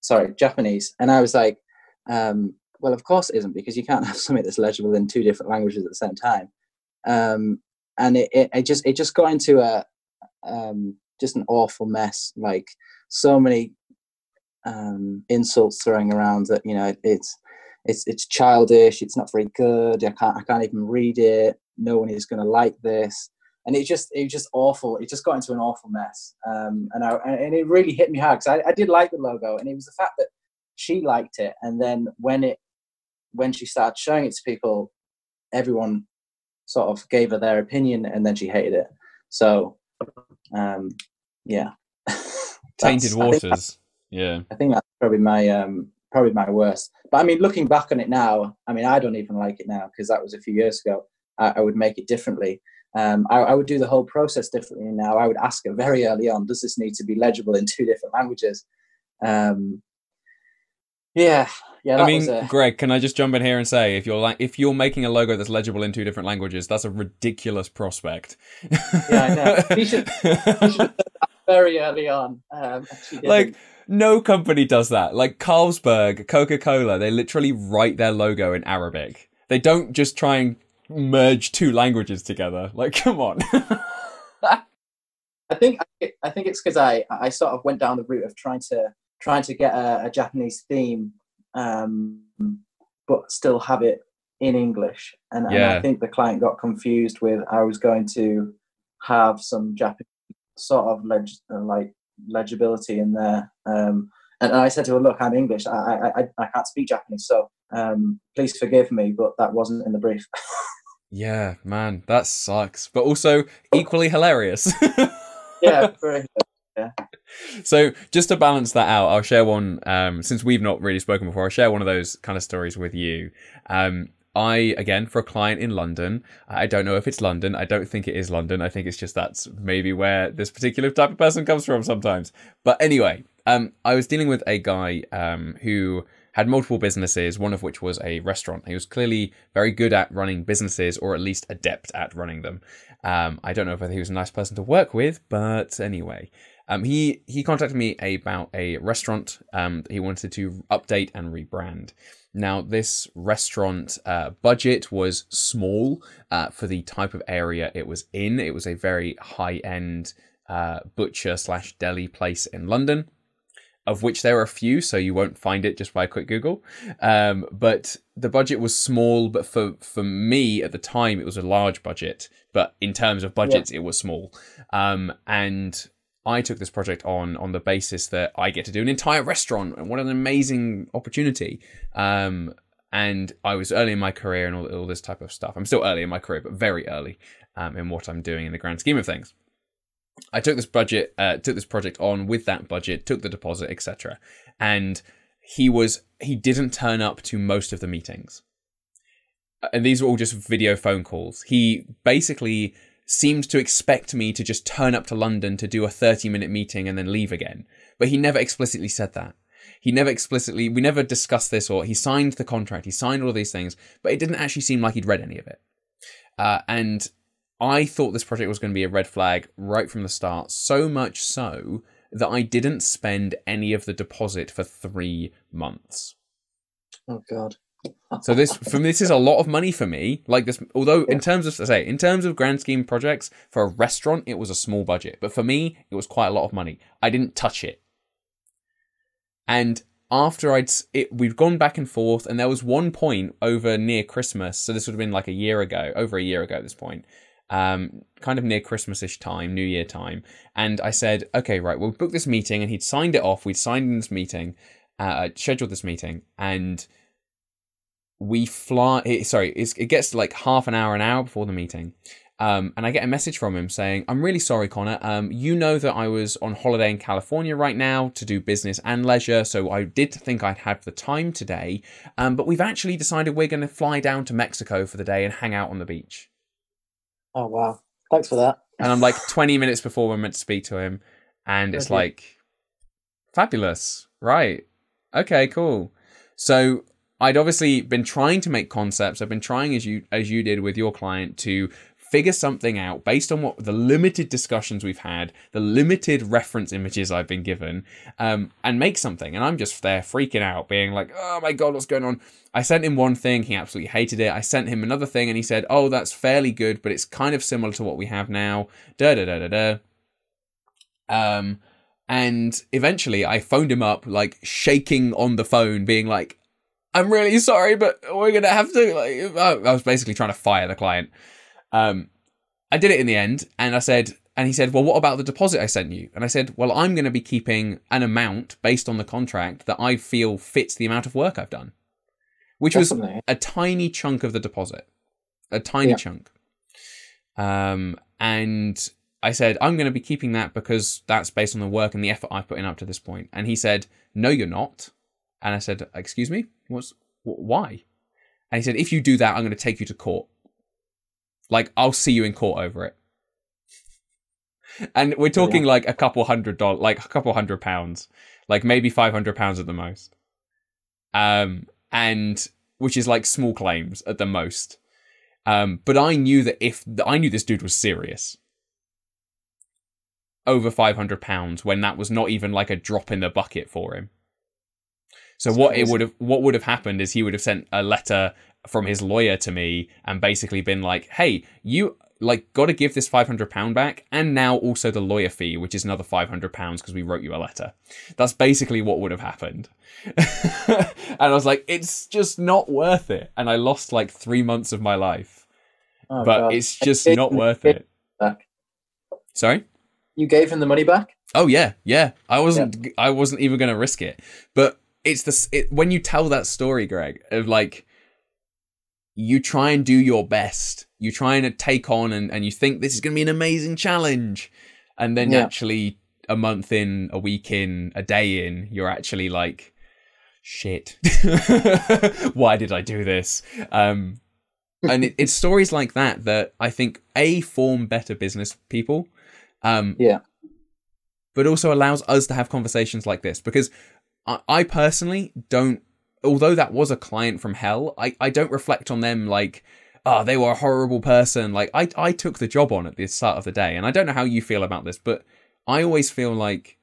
sorry, Japanese, and I was like, um, well, of course it isn't because you can't have something that's legible in two different languages at the same time. Um, and it, it, it just it just got into a um, just an awful mess. Like so many um, insults throwing around that you know it's it's it's childish. It's not very good. I can't I can't even read it. No one is going to like this. And it just it was just awful. It just got into an awful mess. Um, and I and it really hit me hard because I, I did like the logo, and it was the fact that she liked it. And then when it when she started showing it to people, everyone sort of gave her their opinion, and then she hated it. So um, yeah. [laughs] Tainted waters. I yeah. I think that's probably my um, probably my worst. But I mean, looking back on it now, I mean, I don't even like it now because that was a few years ago. I, I would make it differently. Um, I, I, would do the whole process differently now. I would ask her very early on, does this need to be legible in two different languages? Um, yeah, yeah. I mean, a... Greg, can I just jump in here and say, if you're like, if you're making a logo that's legible in two different languages, that's a ridiculous prospect. yeah, I know. He should, he should [laughs] very early on. Um, like, no company does that. Like Carlsberg, Coca Cola, they literally write their logo in Arabic. They don't just try and merge two languages together. Like, come on. [laughs] I think I think it's because I I sort of went down the route of trying to trying to get a, a Japanese theme, um, but still have it in English. And, yeah. and, I think the client got confused with I was going to have some Japanese sort of leg, like legibility in there. Um, and I said to her, "Look, I'm English. I I, I can't speak Japanese, so um, please forgive me, but that wasn't in the brief." [laughs] yeah, man, that sucks, but also equally hilarious. [laughs] yeah, very So just to balance that out, I'll share one. Um, since we've not really spoken before, I'll share one of those kind of stories with you. Um, I again for a client in London. I don't know if it's London. I don't think it is London. I think it's just that's maybe where this particular type of person comes from sometimes. But anyway, um, I was dealing with a guy um, who had multiple businesses, one of which was a restaurant. He was clearly very good at running businesses, or at least adept at running them. Um, I don't know if he was a nice person to work with, but anyway. Um, he he contacted me about a restaurant um, he wanted to update and rebrand. Now, this restaurant uh, budget was small uh, for the type of area it was in. It was a very high end uh, butcher slash deli place in London of which there are a few, so you won't find it just by a quick Google. Um, but the budget was small, but for for me at the time, it was a large budget. But in terms of budgets, yeah. it was small. Um, and I took this project on on the basis that I get to do an entire restaurant, and what an amazing opportunity! Um, and I was early in my career and all, all this type of stuff. I'm still early in my career, but very early um, in what I'm doing in the grand scheme of things. I took this budget, uh, took this project on with that budget, took the deposit, etc. And he was he didn't turn up to most of the meetings, and these were all just video phone calls. He basically seemed to expect me to just turn up to London to do a 30 minute meeting and then leave again. But he never explicitly said that. He never explicitly, we never discussed this or he signed the contract, he signed all these things, but it didn't actually seem like he'd read any of it. Uh, and I thought this project was going to be a red flag right from the start, so much so that I didn't spend any of the deposit for three months. Oh God. So this from this is a lot of money for me. Like this, although in terms of say in terms of grand scheme projects for a restaurant, it was a small budget, but for me, it was quite a lot of money. I didn't touch it, and after I'd it, we'd gone back and forth, and there was one point over near Christmas. So this would have been like a year ago, over a year ago at this point, um, kind of near Christmasish time, New Year time, and I said, okay, right, we'll book this meeting, and he'd signed it off. We'd signed in this meeting, uh, scheduled this meeting, and we fly. It, sorry, it gets like half an hour, an hour before the meeting. Um, and I get a message from him saying, I'm really sorry, Connor. Um, you know that I was on holiday in California right now to do business and leisure, so I did think I'd have the time today. Um, but we've actually decided we're going to fly down to Mexico for the day and hang out on the beach. Oh, wow. Thanks for that. And I'm like 20 minutes before we're meant to speak to him. And it's okay. like, fabulous. Right. Okay, cool. So I'd obviously been trying to make concepts. I've been trying as you as you did with your client to figure something out based on what the limited discussions we've had, the limited reference images I've been given, um, and make something. And I'm just there freaking out, being like, "Oh my god, what's going on?" I sent him one thing, he absolutely hated it. I sent him another thing, and he said, "Oh, that's fairly good, but it's kind of similar to what we have now." Da da da da da. Um, and eventually, I phoned him up, like shaking on the phone, being like, I'm really sorry, but we're gonna have to. Like, I was basically trying to fire the client. Um, I did it in the end, and I said, and he said, "Well, what about the deposit I sent you?" And I said, "Well, I'm going to be keeping an amount based on the contract that I feel fits the amount of work I've done, which Definitely. was a tiny chunk of the deposit, a tiny yeah. chunk." Um, and I said, "I'm going to be keeping that because that's based on the work and the effort I've put in up to this point." And he said, "No, you're not." And I said, "Excuse me, what's wh- why?" And he said, "If you do that, I'm going to take you to court. Like, I'll see you in court over it." And we're talking yeah. like a couple hundred dollars, like a couple hundred pounds, like maybe five hundred pounds at the most. Um, and which is like small claims at the most. Um, but I knew that if I knew this dude was serious, over five hundred pounds when that was not even like a drop in the bucket for him. So what it would have what would have happened is he would have sent a letter from his lawyer to me and basically been like, "Hey, you like got to give this 500 pound back and now also the lawyer fee which is another 500 pounds because we wrote you a letter. That's basically what would have happened. [laughs] And i was like it's just not worth it. And i lost like three months of my life. Oh, but God. it's just not worth it. back. sorry? You gave him the money back? Oh yeah. Yeah. I wasn't yeah. i wasn't even going to risk it. But it's the it, when you tell that story, Greg, of like you try and do your best, you try and take on, and, and you think this is going to be an amazing challenge, and then yeah. actually a month in, a week in, a day in, you're actually like, shit, [laughs] why did I do this? Um, and it, it's stories like that that I think a form better business people. Um, yeah. But also allows us to have conversations like this because I, personally don't. Although that was a client from hell, I, I don't reflect on them like, oh, they were a horrible person. Like I I took the job on at the start of the day, and I don't know how you feel about this, but I always feel like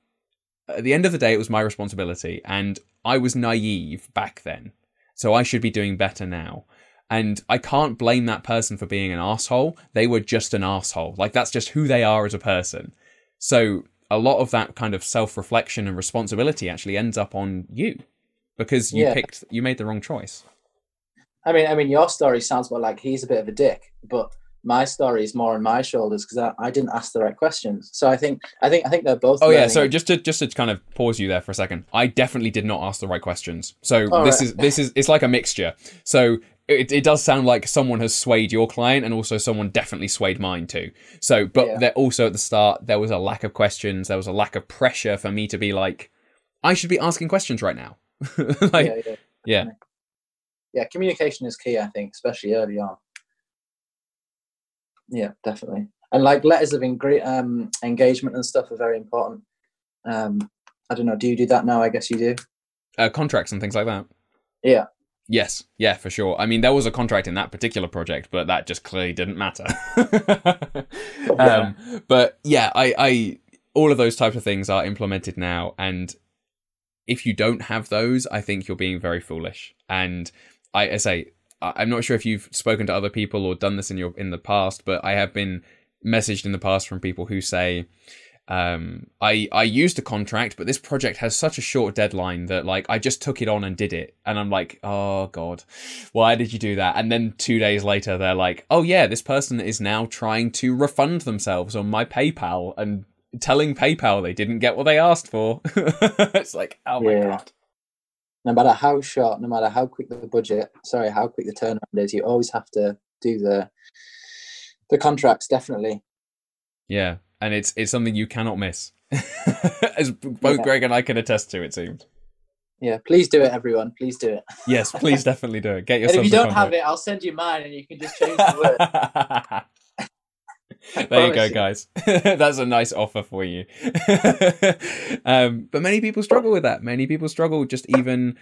at the end of the day, it was my responsibility, and I was naive back then, so I should be doing better now. And I can't blame that person for being an asshole. They were just an asshole. Like that's just who they are as a person. So a lot of that kind of self-reflection and responsibility actually ends up on you because you yeah. picked you made the wrong choice. I mean, I mean, your story sounds more like he's a bit of a dick, but my story is more on my shoulders because I, I, didn't ask the right questions. So I think I think I think they're both. Oh yeah, so just to just to kind of pause you there for a second, I definitely did not ask the right questions. So All this right. is this is it's like a mixture. So it, it does sound like someone has swayed your client and also someone definitely swayed mine too. So, but yeah. there also at the start there was a lack of questions, there was a lack of pressure for me to be like, I should be asking questions right now. [laughs] like, yeah, yeah. yeah yeah, communication is key. I think, especially early on. Yeah, definitely. And like letters of ingre- um, engagement and stuff are very important. Um, I don't know. Do you do that now? I guess you do. Uh, contracts and things like that. Yeah. Yes, yeah, for sure. I mean, there was a contract in that particular project, but that just clearly didn't matter. [laughs] um, but yeah, I, I, all of those types of things are implemented now, and if you don't have those, I think you're being very foolish. And I, I say I'm not sure if you've spoken to other people or done this in your in the past, but I have been messaged in the past from people who say, um, I I used a contract, but this project has such a short deadline that like I just took it on and did it, and I'm like, oh god, why did you do that? And then two days later, they're like, oh yeah, this person is now trying to refund themselves on my PayPal and telling PayPal they didn't get what they asked for. [laughs] it's like, oh my yeah. god no matter how short, no matter how quick the budget, sorry, how quick the turnaround is, you always have to do the the contracts. Definitely. Yeah, and it's it's something you cannot miss, [laughs] as both yeah. Greg and I can attest to. It seems. Yeah, please do it, everyone. Please do it. [laughs] yes, please definitely do it. Get yourself. And if you don't have it, I'll send you mine, and you can just change the word. [laughs] there you go, guys. That's a nice offer for you. um, but many people struggle with that. Many people struggle just even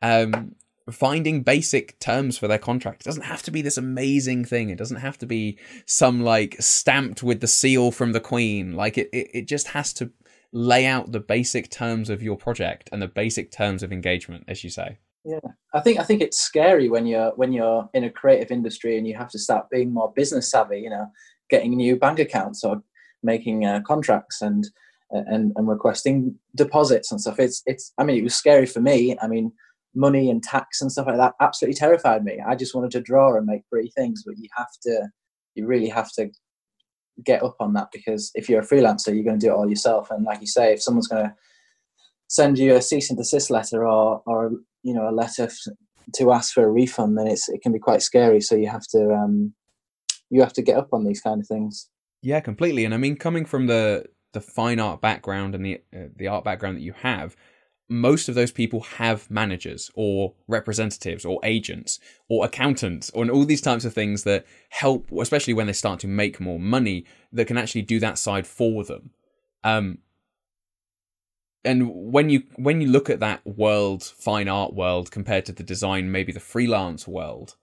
um, finding basic terms for their contract. It doesn't have to be this amazing thing. It doesn't have to be some like stamped with the seal from the Queen. Like it, it, it just has to lay out the basic terms of your project and the basic terms of engagement, as you say. Yeah, I think I think it's scary when you're when you're in a creative industry and you have to start being more business savvy. You know, getting new bank accounts or making uh, contracts and and and requesting deposits and stuff. It's it's. I mean, it was scary for me. I mean, money and tax and stuff like that absolutely terrified me. I just wanted to draw and make pretty things, but you have to, you really have to get up on that because if you're a freelancer, you're going to do it all yourself. And like you say, if someone's going to send you a cease and desist letter or or you know a letter to ask for a refund, then it's it can be quite scary. So you have to um, you have to get up on these kind of things. Yeah, completely. And I mean, coming from the the fine art background and the uh, the art background that you have, most of those people have managers or representatives or agents or accountants or all these types of things that help, especially when they start to make more money, that can actually do that side for them. Um, and when you when you look at that world, fine art world, compared to the design, maybe the freelance world,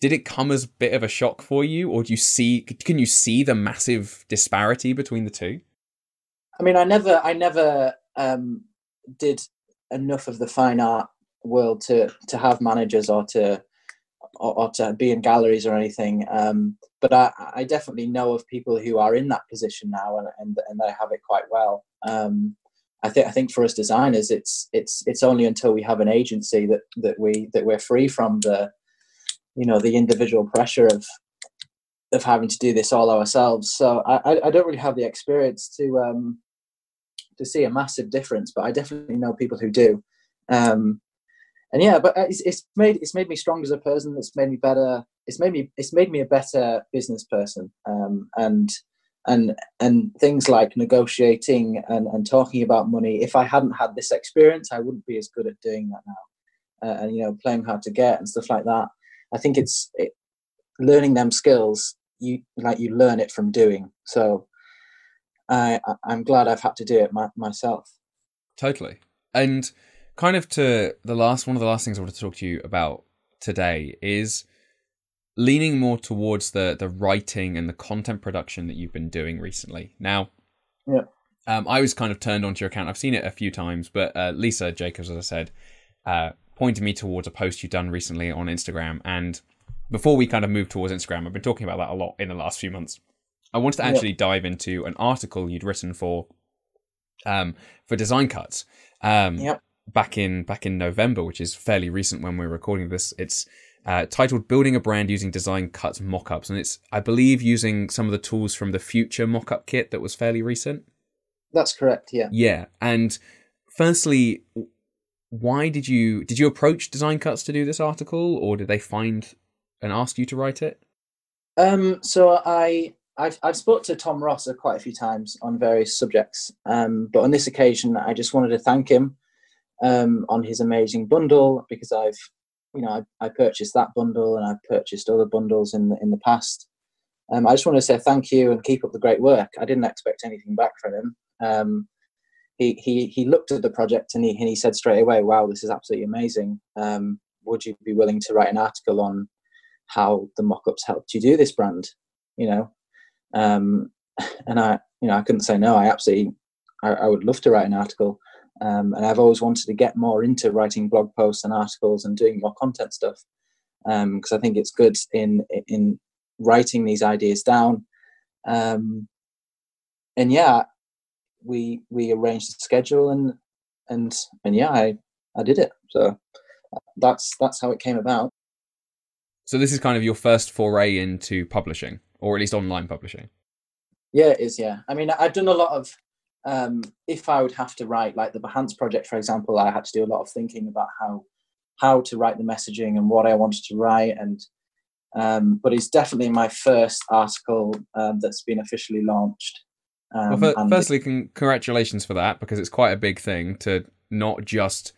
did it come as a bit of a shock for you or do you see can you see the massive disparity between the two i mean i never i never um, did enough of the fine art world to to have managers or to or, or to be in galleries or anything um, but I, I definitely know of people who are in that position now and, and, and they have it quite well um, I think I think for us designers, it's it's it's only until we have an agency that that we that we're free from the you know the individual pressure of of having to do this all ourselves. So I, I don't really have the experience to um, to see a massive difference, but I definitely know people who do. Um, and yeah, but it's, it's made it's made me stronger as a person. It's made me better. It's made me it's made me a better business person. Um, and and and things like negotiating and, and talking about money. If I hadn't had this experience, I wouldn't be as good at doing that now. Uh, and you know, playing hard to get and stuff like that. I think it's it, learning them skills you like you learn it from doing so i i'm glad i've had to do it my, myself totally and kind of to the last one of the last things i want to talk to you about today is leaning more towards the the writing and the content production that you've been doing recently now yeah um, I was kind of turned onto your account. I've seen it a few times, but uh, Lisa Jacobs, as I said, uh, pointed me towards a post you've done recently on Instagram. And before we kind of move towards Instagram, I've been talking about that a lot in the last few months. I wanted to actually dive into an article you'd written for um, for Design Cuts um, yep. back in back in November, which is fairly recent when we're recording this. It's uh, titled "Building a Brand Using Design Cuts Mockups," and it's I believe using some of the tools from the Future Mockup Kit that was fairly recent. That's correct. Yeah. Yeah, and firstly, why did you did you approach Design Cuts to do this article, or did they find and ask you to write it? Um, so I I've I've spoke to Tom Ross quite a few times on various subjects, um, but on this occasion, I just wanted to thank him um, on his amazing bundle because I've you know I, I purchased that bundle and I've purchased other bundles in the in the past. Um, I just want to say thank you and keep up the great work. I didn't expect anything back from him. Um, he, he, he looked at the project and he, and he said straight away, wow, this is absolutely amazing. Um, would you be willing to write an article on how the mock-ups helped you do this brand? You know, um, and I, you know, I couldn't say no. I absolutely, I, I would love to write an article. Um, and I've always wanted to get more into writing blog posts and articles and doing more content stuff because um, I think it's good in in writing these ideas down. Um, and yeah, we we arranged the schedule and and and yeah, I I did it. So that's that's how it came about. So this is kind of your first foray into publishing, or at least online publishing. Yeah, it is. Yeah, I mean, I've done a lot of. Um, if I would have to write, like the Behance project, for example, I had to do a lot of thinking about how how to write the messaging and what I wanted to write, and um, but it's definitely my first article um, that's been officially launched. Um, well, firstly, con- congratulations for that because it's quite a big thing to not just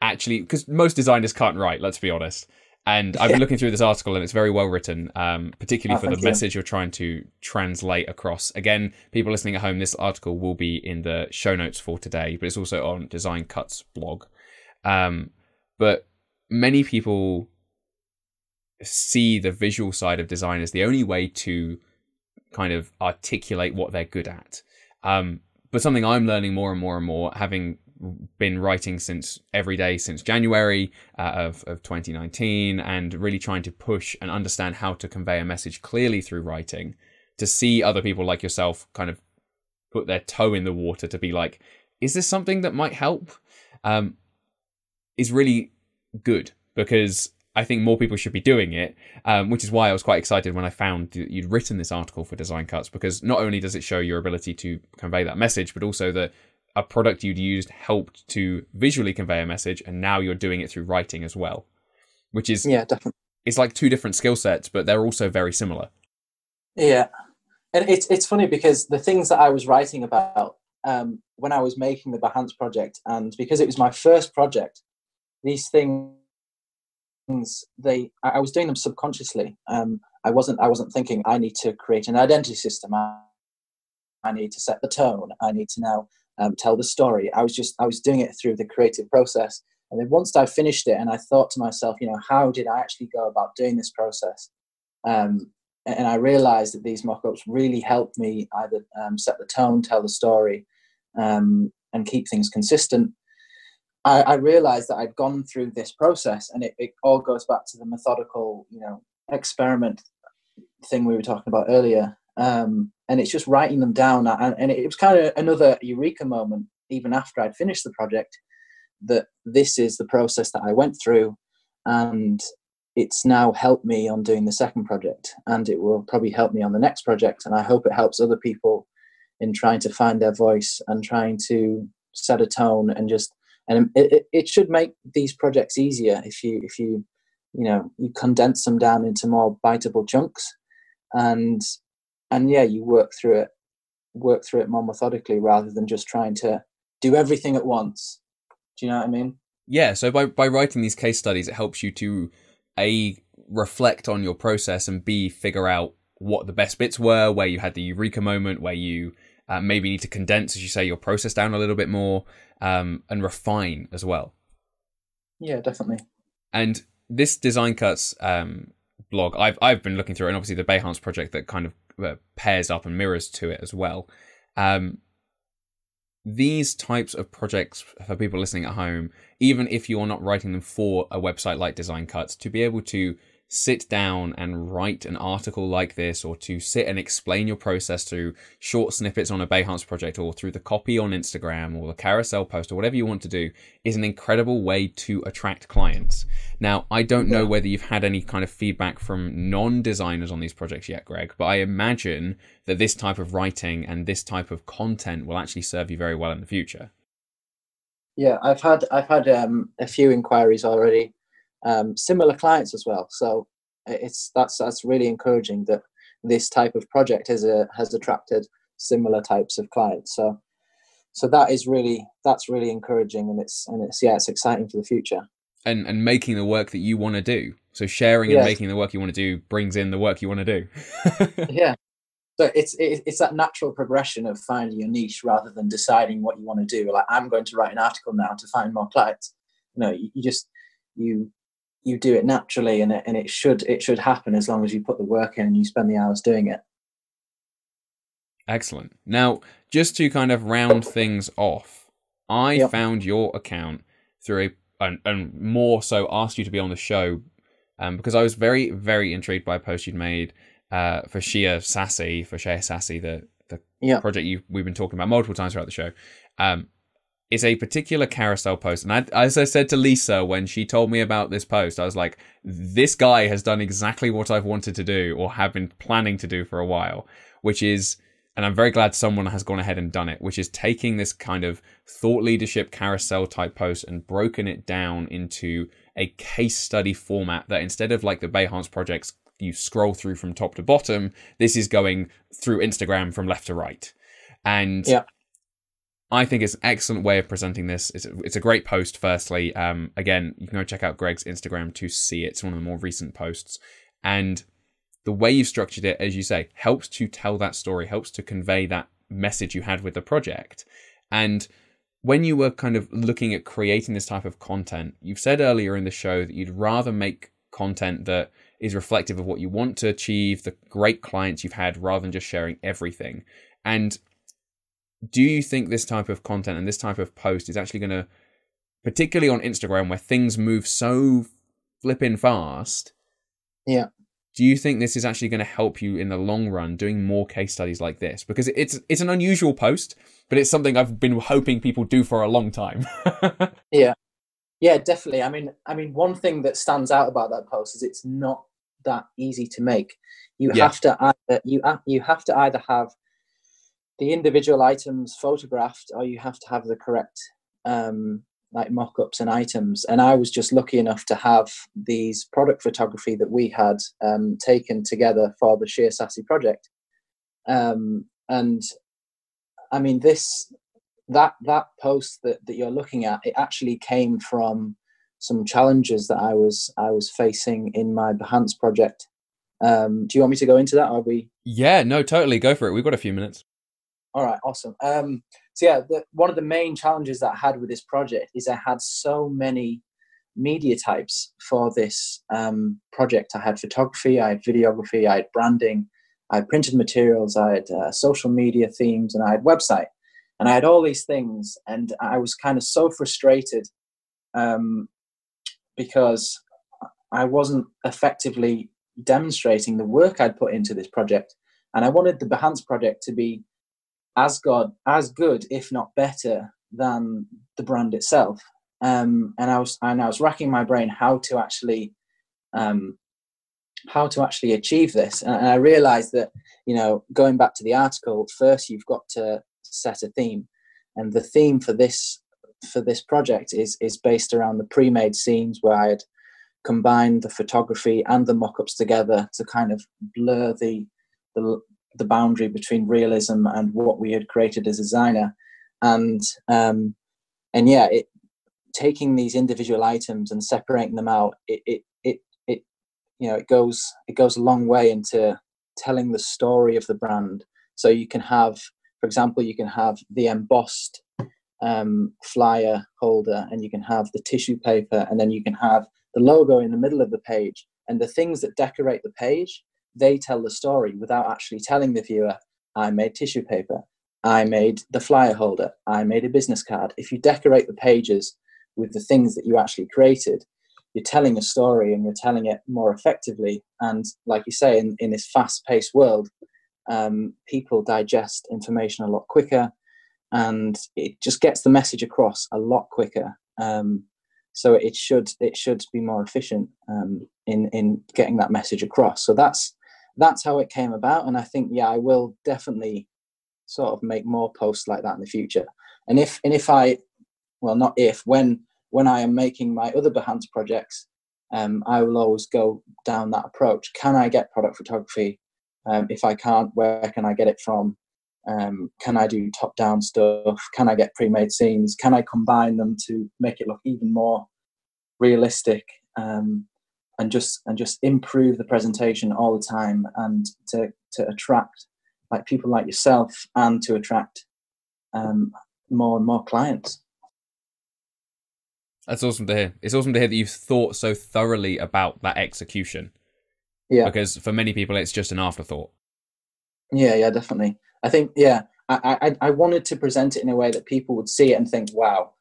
actually because most designers can't write. Let's be honest. And I've been looking through this article and it's very well written, um, particularly oh, for the you. message you're trying to translate across. Again, people listening at home, this article will be in the show notes for today, but it's also on Design Cuts blog. Um, but many people see the visual side of design as the only way to kind of articulate what they're good at. Um, but something I'm learning more and more and more, having been writing since every day since January uh, of, of 2019 and really trying to push and understand how to convey a message clearly through writing to see other people like yourself kind of put their toe in the water to be like, is this something that might help? Um, is really good because I think more people should be doing it, um, which is why I was quite excited when I found that you'd written this article for Design Cuts because not only does it show your ability to convey that message, but also that a product you'd used helped to visually convey a message, and now you're doing it through writing as well, which is yeah, definitely. It's like two different skill sets, but they're also very similar. Yeah, and it's it's funny because the things that I was writing about um, when I was making the Behance project, and because it was my first project, these things things they I, was doing them subconsciously. Um, I wasn't I wasn't thinking I need to create an identity system. I, I need to set the tone. I need to now um, tell the story. I was just I was doing it through the creative process. And then once I finished it, and I thought to myself, you know, how did I actually go about doing this process? Um, and I realized that these mock-ups really helped me either um, set the tone, tell the story, um, and keep things consistent. I, I realized that I'd gone through this process, and it, it all goes back to the methodical, you know, experiment thing we were talking about earlier. Um, and it's just writing them down, and, it was kind of another eureka moment, even after I'd finished the project, that this is the process that I went through, and it's now helped me on doing the second project, and it will probably help me on the next project, and I hope it helps other people in trying to find their voice and trying to set a tone and just and it, it should make these projects easier if you if you you know you condense them down into more biteable chunks and and yeah you work through it work through it more methodically rather than just trying to do everything at once do you know what i mean yeah so by by writing these case studies it helps you to a reflect on your process and b figure out what the best bits were, where you had the eureka moment, where you uh, maybe need to condense, as you say, your process down a little bit more um, and refine as well. Yeah, definitely. And this design cuts um, blog, I've I've been looking through, it and obviously the Behance project that kind of uh, pairs up and mirrors to it as well. Um, these types of projects for people listening at home, even if you're not writing them for a website like Design Cuts, to be able to sit down and write an article like this or to sit and explain your process through short snippets on a Behance project or through the copy on Instagram or the carousel post or whatever you want to do is an incredible way to attract clients. Now, I don't know whether you've had any kind of feedback from non designers on these projects yet, Greg, but I imagine that this type of writing and this type of content will actually serve you very well in the future. Yeah, I've had I've had um, a few inquiries already um, similar clients as well. So it's that's that's really encouraging that this type of project has a, has attracted similar types of clients. So so that is really that's really encouraging, and it's and it's yeah, it's exciting for the future. And and making the work that you want to do. So sharing and making the work you want to do brings in the work you want to do. [laughs] yeah. So it's it's that natural progression of finding your niche rather than deciding what you want to do. Like I'm going to write an article now to find more clients. No, you, you just you you do it naturally and it, and it should it should happen as long as you put the work in and you spend the hours doing it excellent now just to kind of round things off i yep. found your account through a and, and, more so asked you to be on the show um, because i was very very intrigued by a post you'd made uh, for shia sassy for shia sassy the the yep. project you we've been talking about multiple times throughout the show um, is a particular carousel post. And I, as I said to Lisa when she told me about this post, I was like, this guy has done exactly what I've wanted to do or have been planning to do for a while, which is, and I'm very glad someone has gone ahead and done it, which is taking this kind of thought leadership carousel type post and broken it down into a case study format that instead of like the Behance projects, you scroll through from top to bottom, this is going through Instagram from left to right. And yeah I think it's an excellent way of presenting this. It's a, it's a great post, firstly. Um, again, you can go check out Greg's Instagram to see it. It's one of the more recent posts. And the way you've structured it, as you say, helps to tell that story, helps to convey that message you had with the project. And when you were kind of looking at creating this type of content, you've said earlier in the show that you'd rather make content that is reflective of what you want to achieve, the great clients you've had, rather than just sharing everything. And do you think this type of content and this type of post is actually going to, particularly on Instagram where things move so flipping fast? Yeah. Do you think this is actually going to help you in the long run doing more case studies like this? Because it's it's an unusual post, but it's something I've been hoping people do for a long time. [laughs] yeah. Yeah, definitely. I mean, I mean, one thing that stands out about that post is it's not that easy to make. You yeah. have to either you you have to either have the individual items photographed or you have to have the correct um, like mock-ups and items. And i was just lucky enough to have these product photography that we had um, taken together for the sheer Sassy project. Um, and i mean this that that post that, that you're looking at it actually came from some challenges that i was i was facing in my behance project. Um, do you want me to go into that are we yeah no totally. Go for it. We've got a few minutes all right, awesome. Um, so yeah, the, one of the main challenges that I had with this project is I had so many media types for this um, project. I had photography, I had videography, I had branding, I had printed materials, I had uh, social media themes, and I had website. And I had all these things, and I was kind of so frustrated um, because I wasn't effectively demonstrating the work I'd put into this project. And I wanted the Behance project to be as God as good, if not better, than the brand itself. Um, and I was and I was racking my brain how to actually um, how to actually achieve this. And, I realized that you know going back to the article, first you've got to set a theme, and the theme for this for this project is is based around the pre-made scenes where I had combined the photography and the mock-ups together to kind of blur the the, the boundary between realism and what we had created as a designer and um, and yeah it taking these individual items and separating them out it, it it it you know it goes it goes a long way into telling the story of the brand. So you can have, for example, you can have the embossed um, flyer holder, and you can have the tissue paper, and then you can have the logo in the middle of the page. And the things that decorate the page, they tell the story without actually telling the viewer, I made tissue paper, I made the flyer holder, I made a business card. If you decorate the pages with the things that you actually created, you're telling a story and you're telling it more effectively. And like you say, in, in this fast paced world, um, people digest information a lot quicker and it just gets the message across a lot quicker. Um, so it should it should be more efficient um, in in getting that message across. So that's that's how it came about, and I think yeah, I will definitely sort of make more posts like that in the future. And if and if I, well, not if when when I am making my other Behance projects, um, I will always go down that approach. Can I get product photography? Um, if I can't, where can I get it from? Um, can I do top down stuff? Can I get pre made scenes? Can I combine them to make it look even more realistic? Um, and just and just improve the presentation all the time and to to attract like people like yourself and to attract um, more and more clients. That's awesome to hear. It's awesome to hear that you've thought so thoroughly about that execution. Yeah. Because for many people, it's just an afterthought. Yeah, yeah, definitely. I think, yeah, I, I, I wanted to present it in a way that people would see it and think, wow,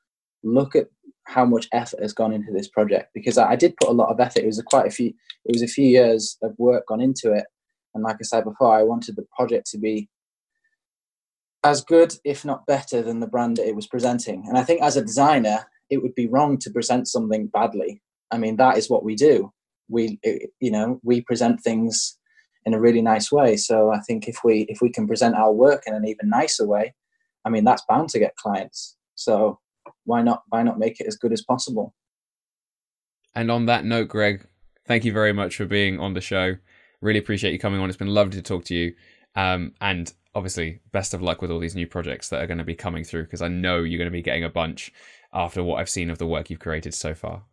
look at how much effort has gone into this project. Because I, I did put a lot of effort. It was a quite a few, it was a few years of work gone into it. And like I said before, I wanted the project to be as good, if not better, than the brand that it was presenting. And I think as a designer, it would be wrong to present something badly. I mean, that is what we do. We, you know, we present things in a really nice way. So I think if we if we can present our work in an even nicer way, I mean, that's bound to get clients. So why not why not make it as good as possible? And on that note, Greg, thank you very much for being on the show. Really appreciate you coming on. It's been lovely to talk to you. Um, and obviously, best of luck with all these new projects that are going to be coming through because I know you're going to be getting a bunch after what I've seen of the work you've created so far.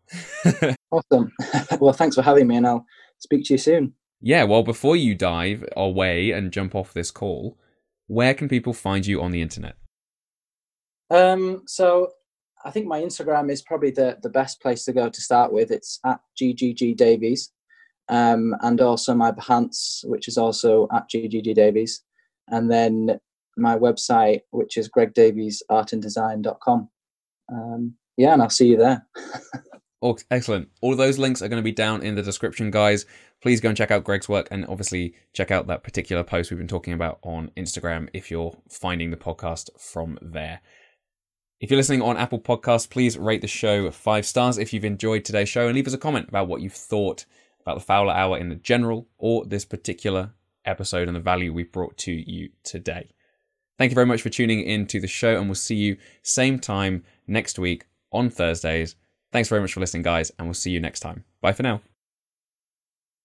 [laughs] awesome. [laughs] well, thanks for having me, and I'll speak to you soon. Yeah, well, before you dive away and jump off this call, where can people find you on the internet? Um, so I think my Instagram is probably the, the best place to go to start with. It's at GGG Davies. Um, and also my Behance, which is also at GGG Davies. And then my website, which is gregdaviesartanddesign.com um, yeah, and I'll see you there. [laughs] oh, excellent. All those links are going to be down in the description, guys. Please go and check out Greg's work and obviously check out that particular post we've been talking about on Instagram if you're finding the podcast from there. If you're listening on Apple Podcasts, please rate the show five stars if you've enjoyed today's show and leave us a comment about what you've thought about the Fowler Hour in the general or this particular episode and the value we've brought to you today. Thank you very much for tuning in to the show, and we'll see you same time next week on Thursdays. Thanks very much for listening, guys, and we'll see you next time. Bye for now.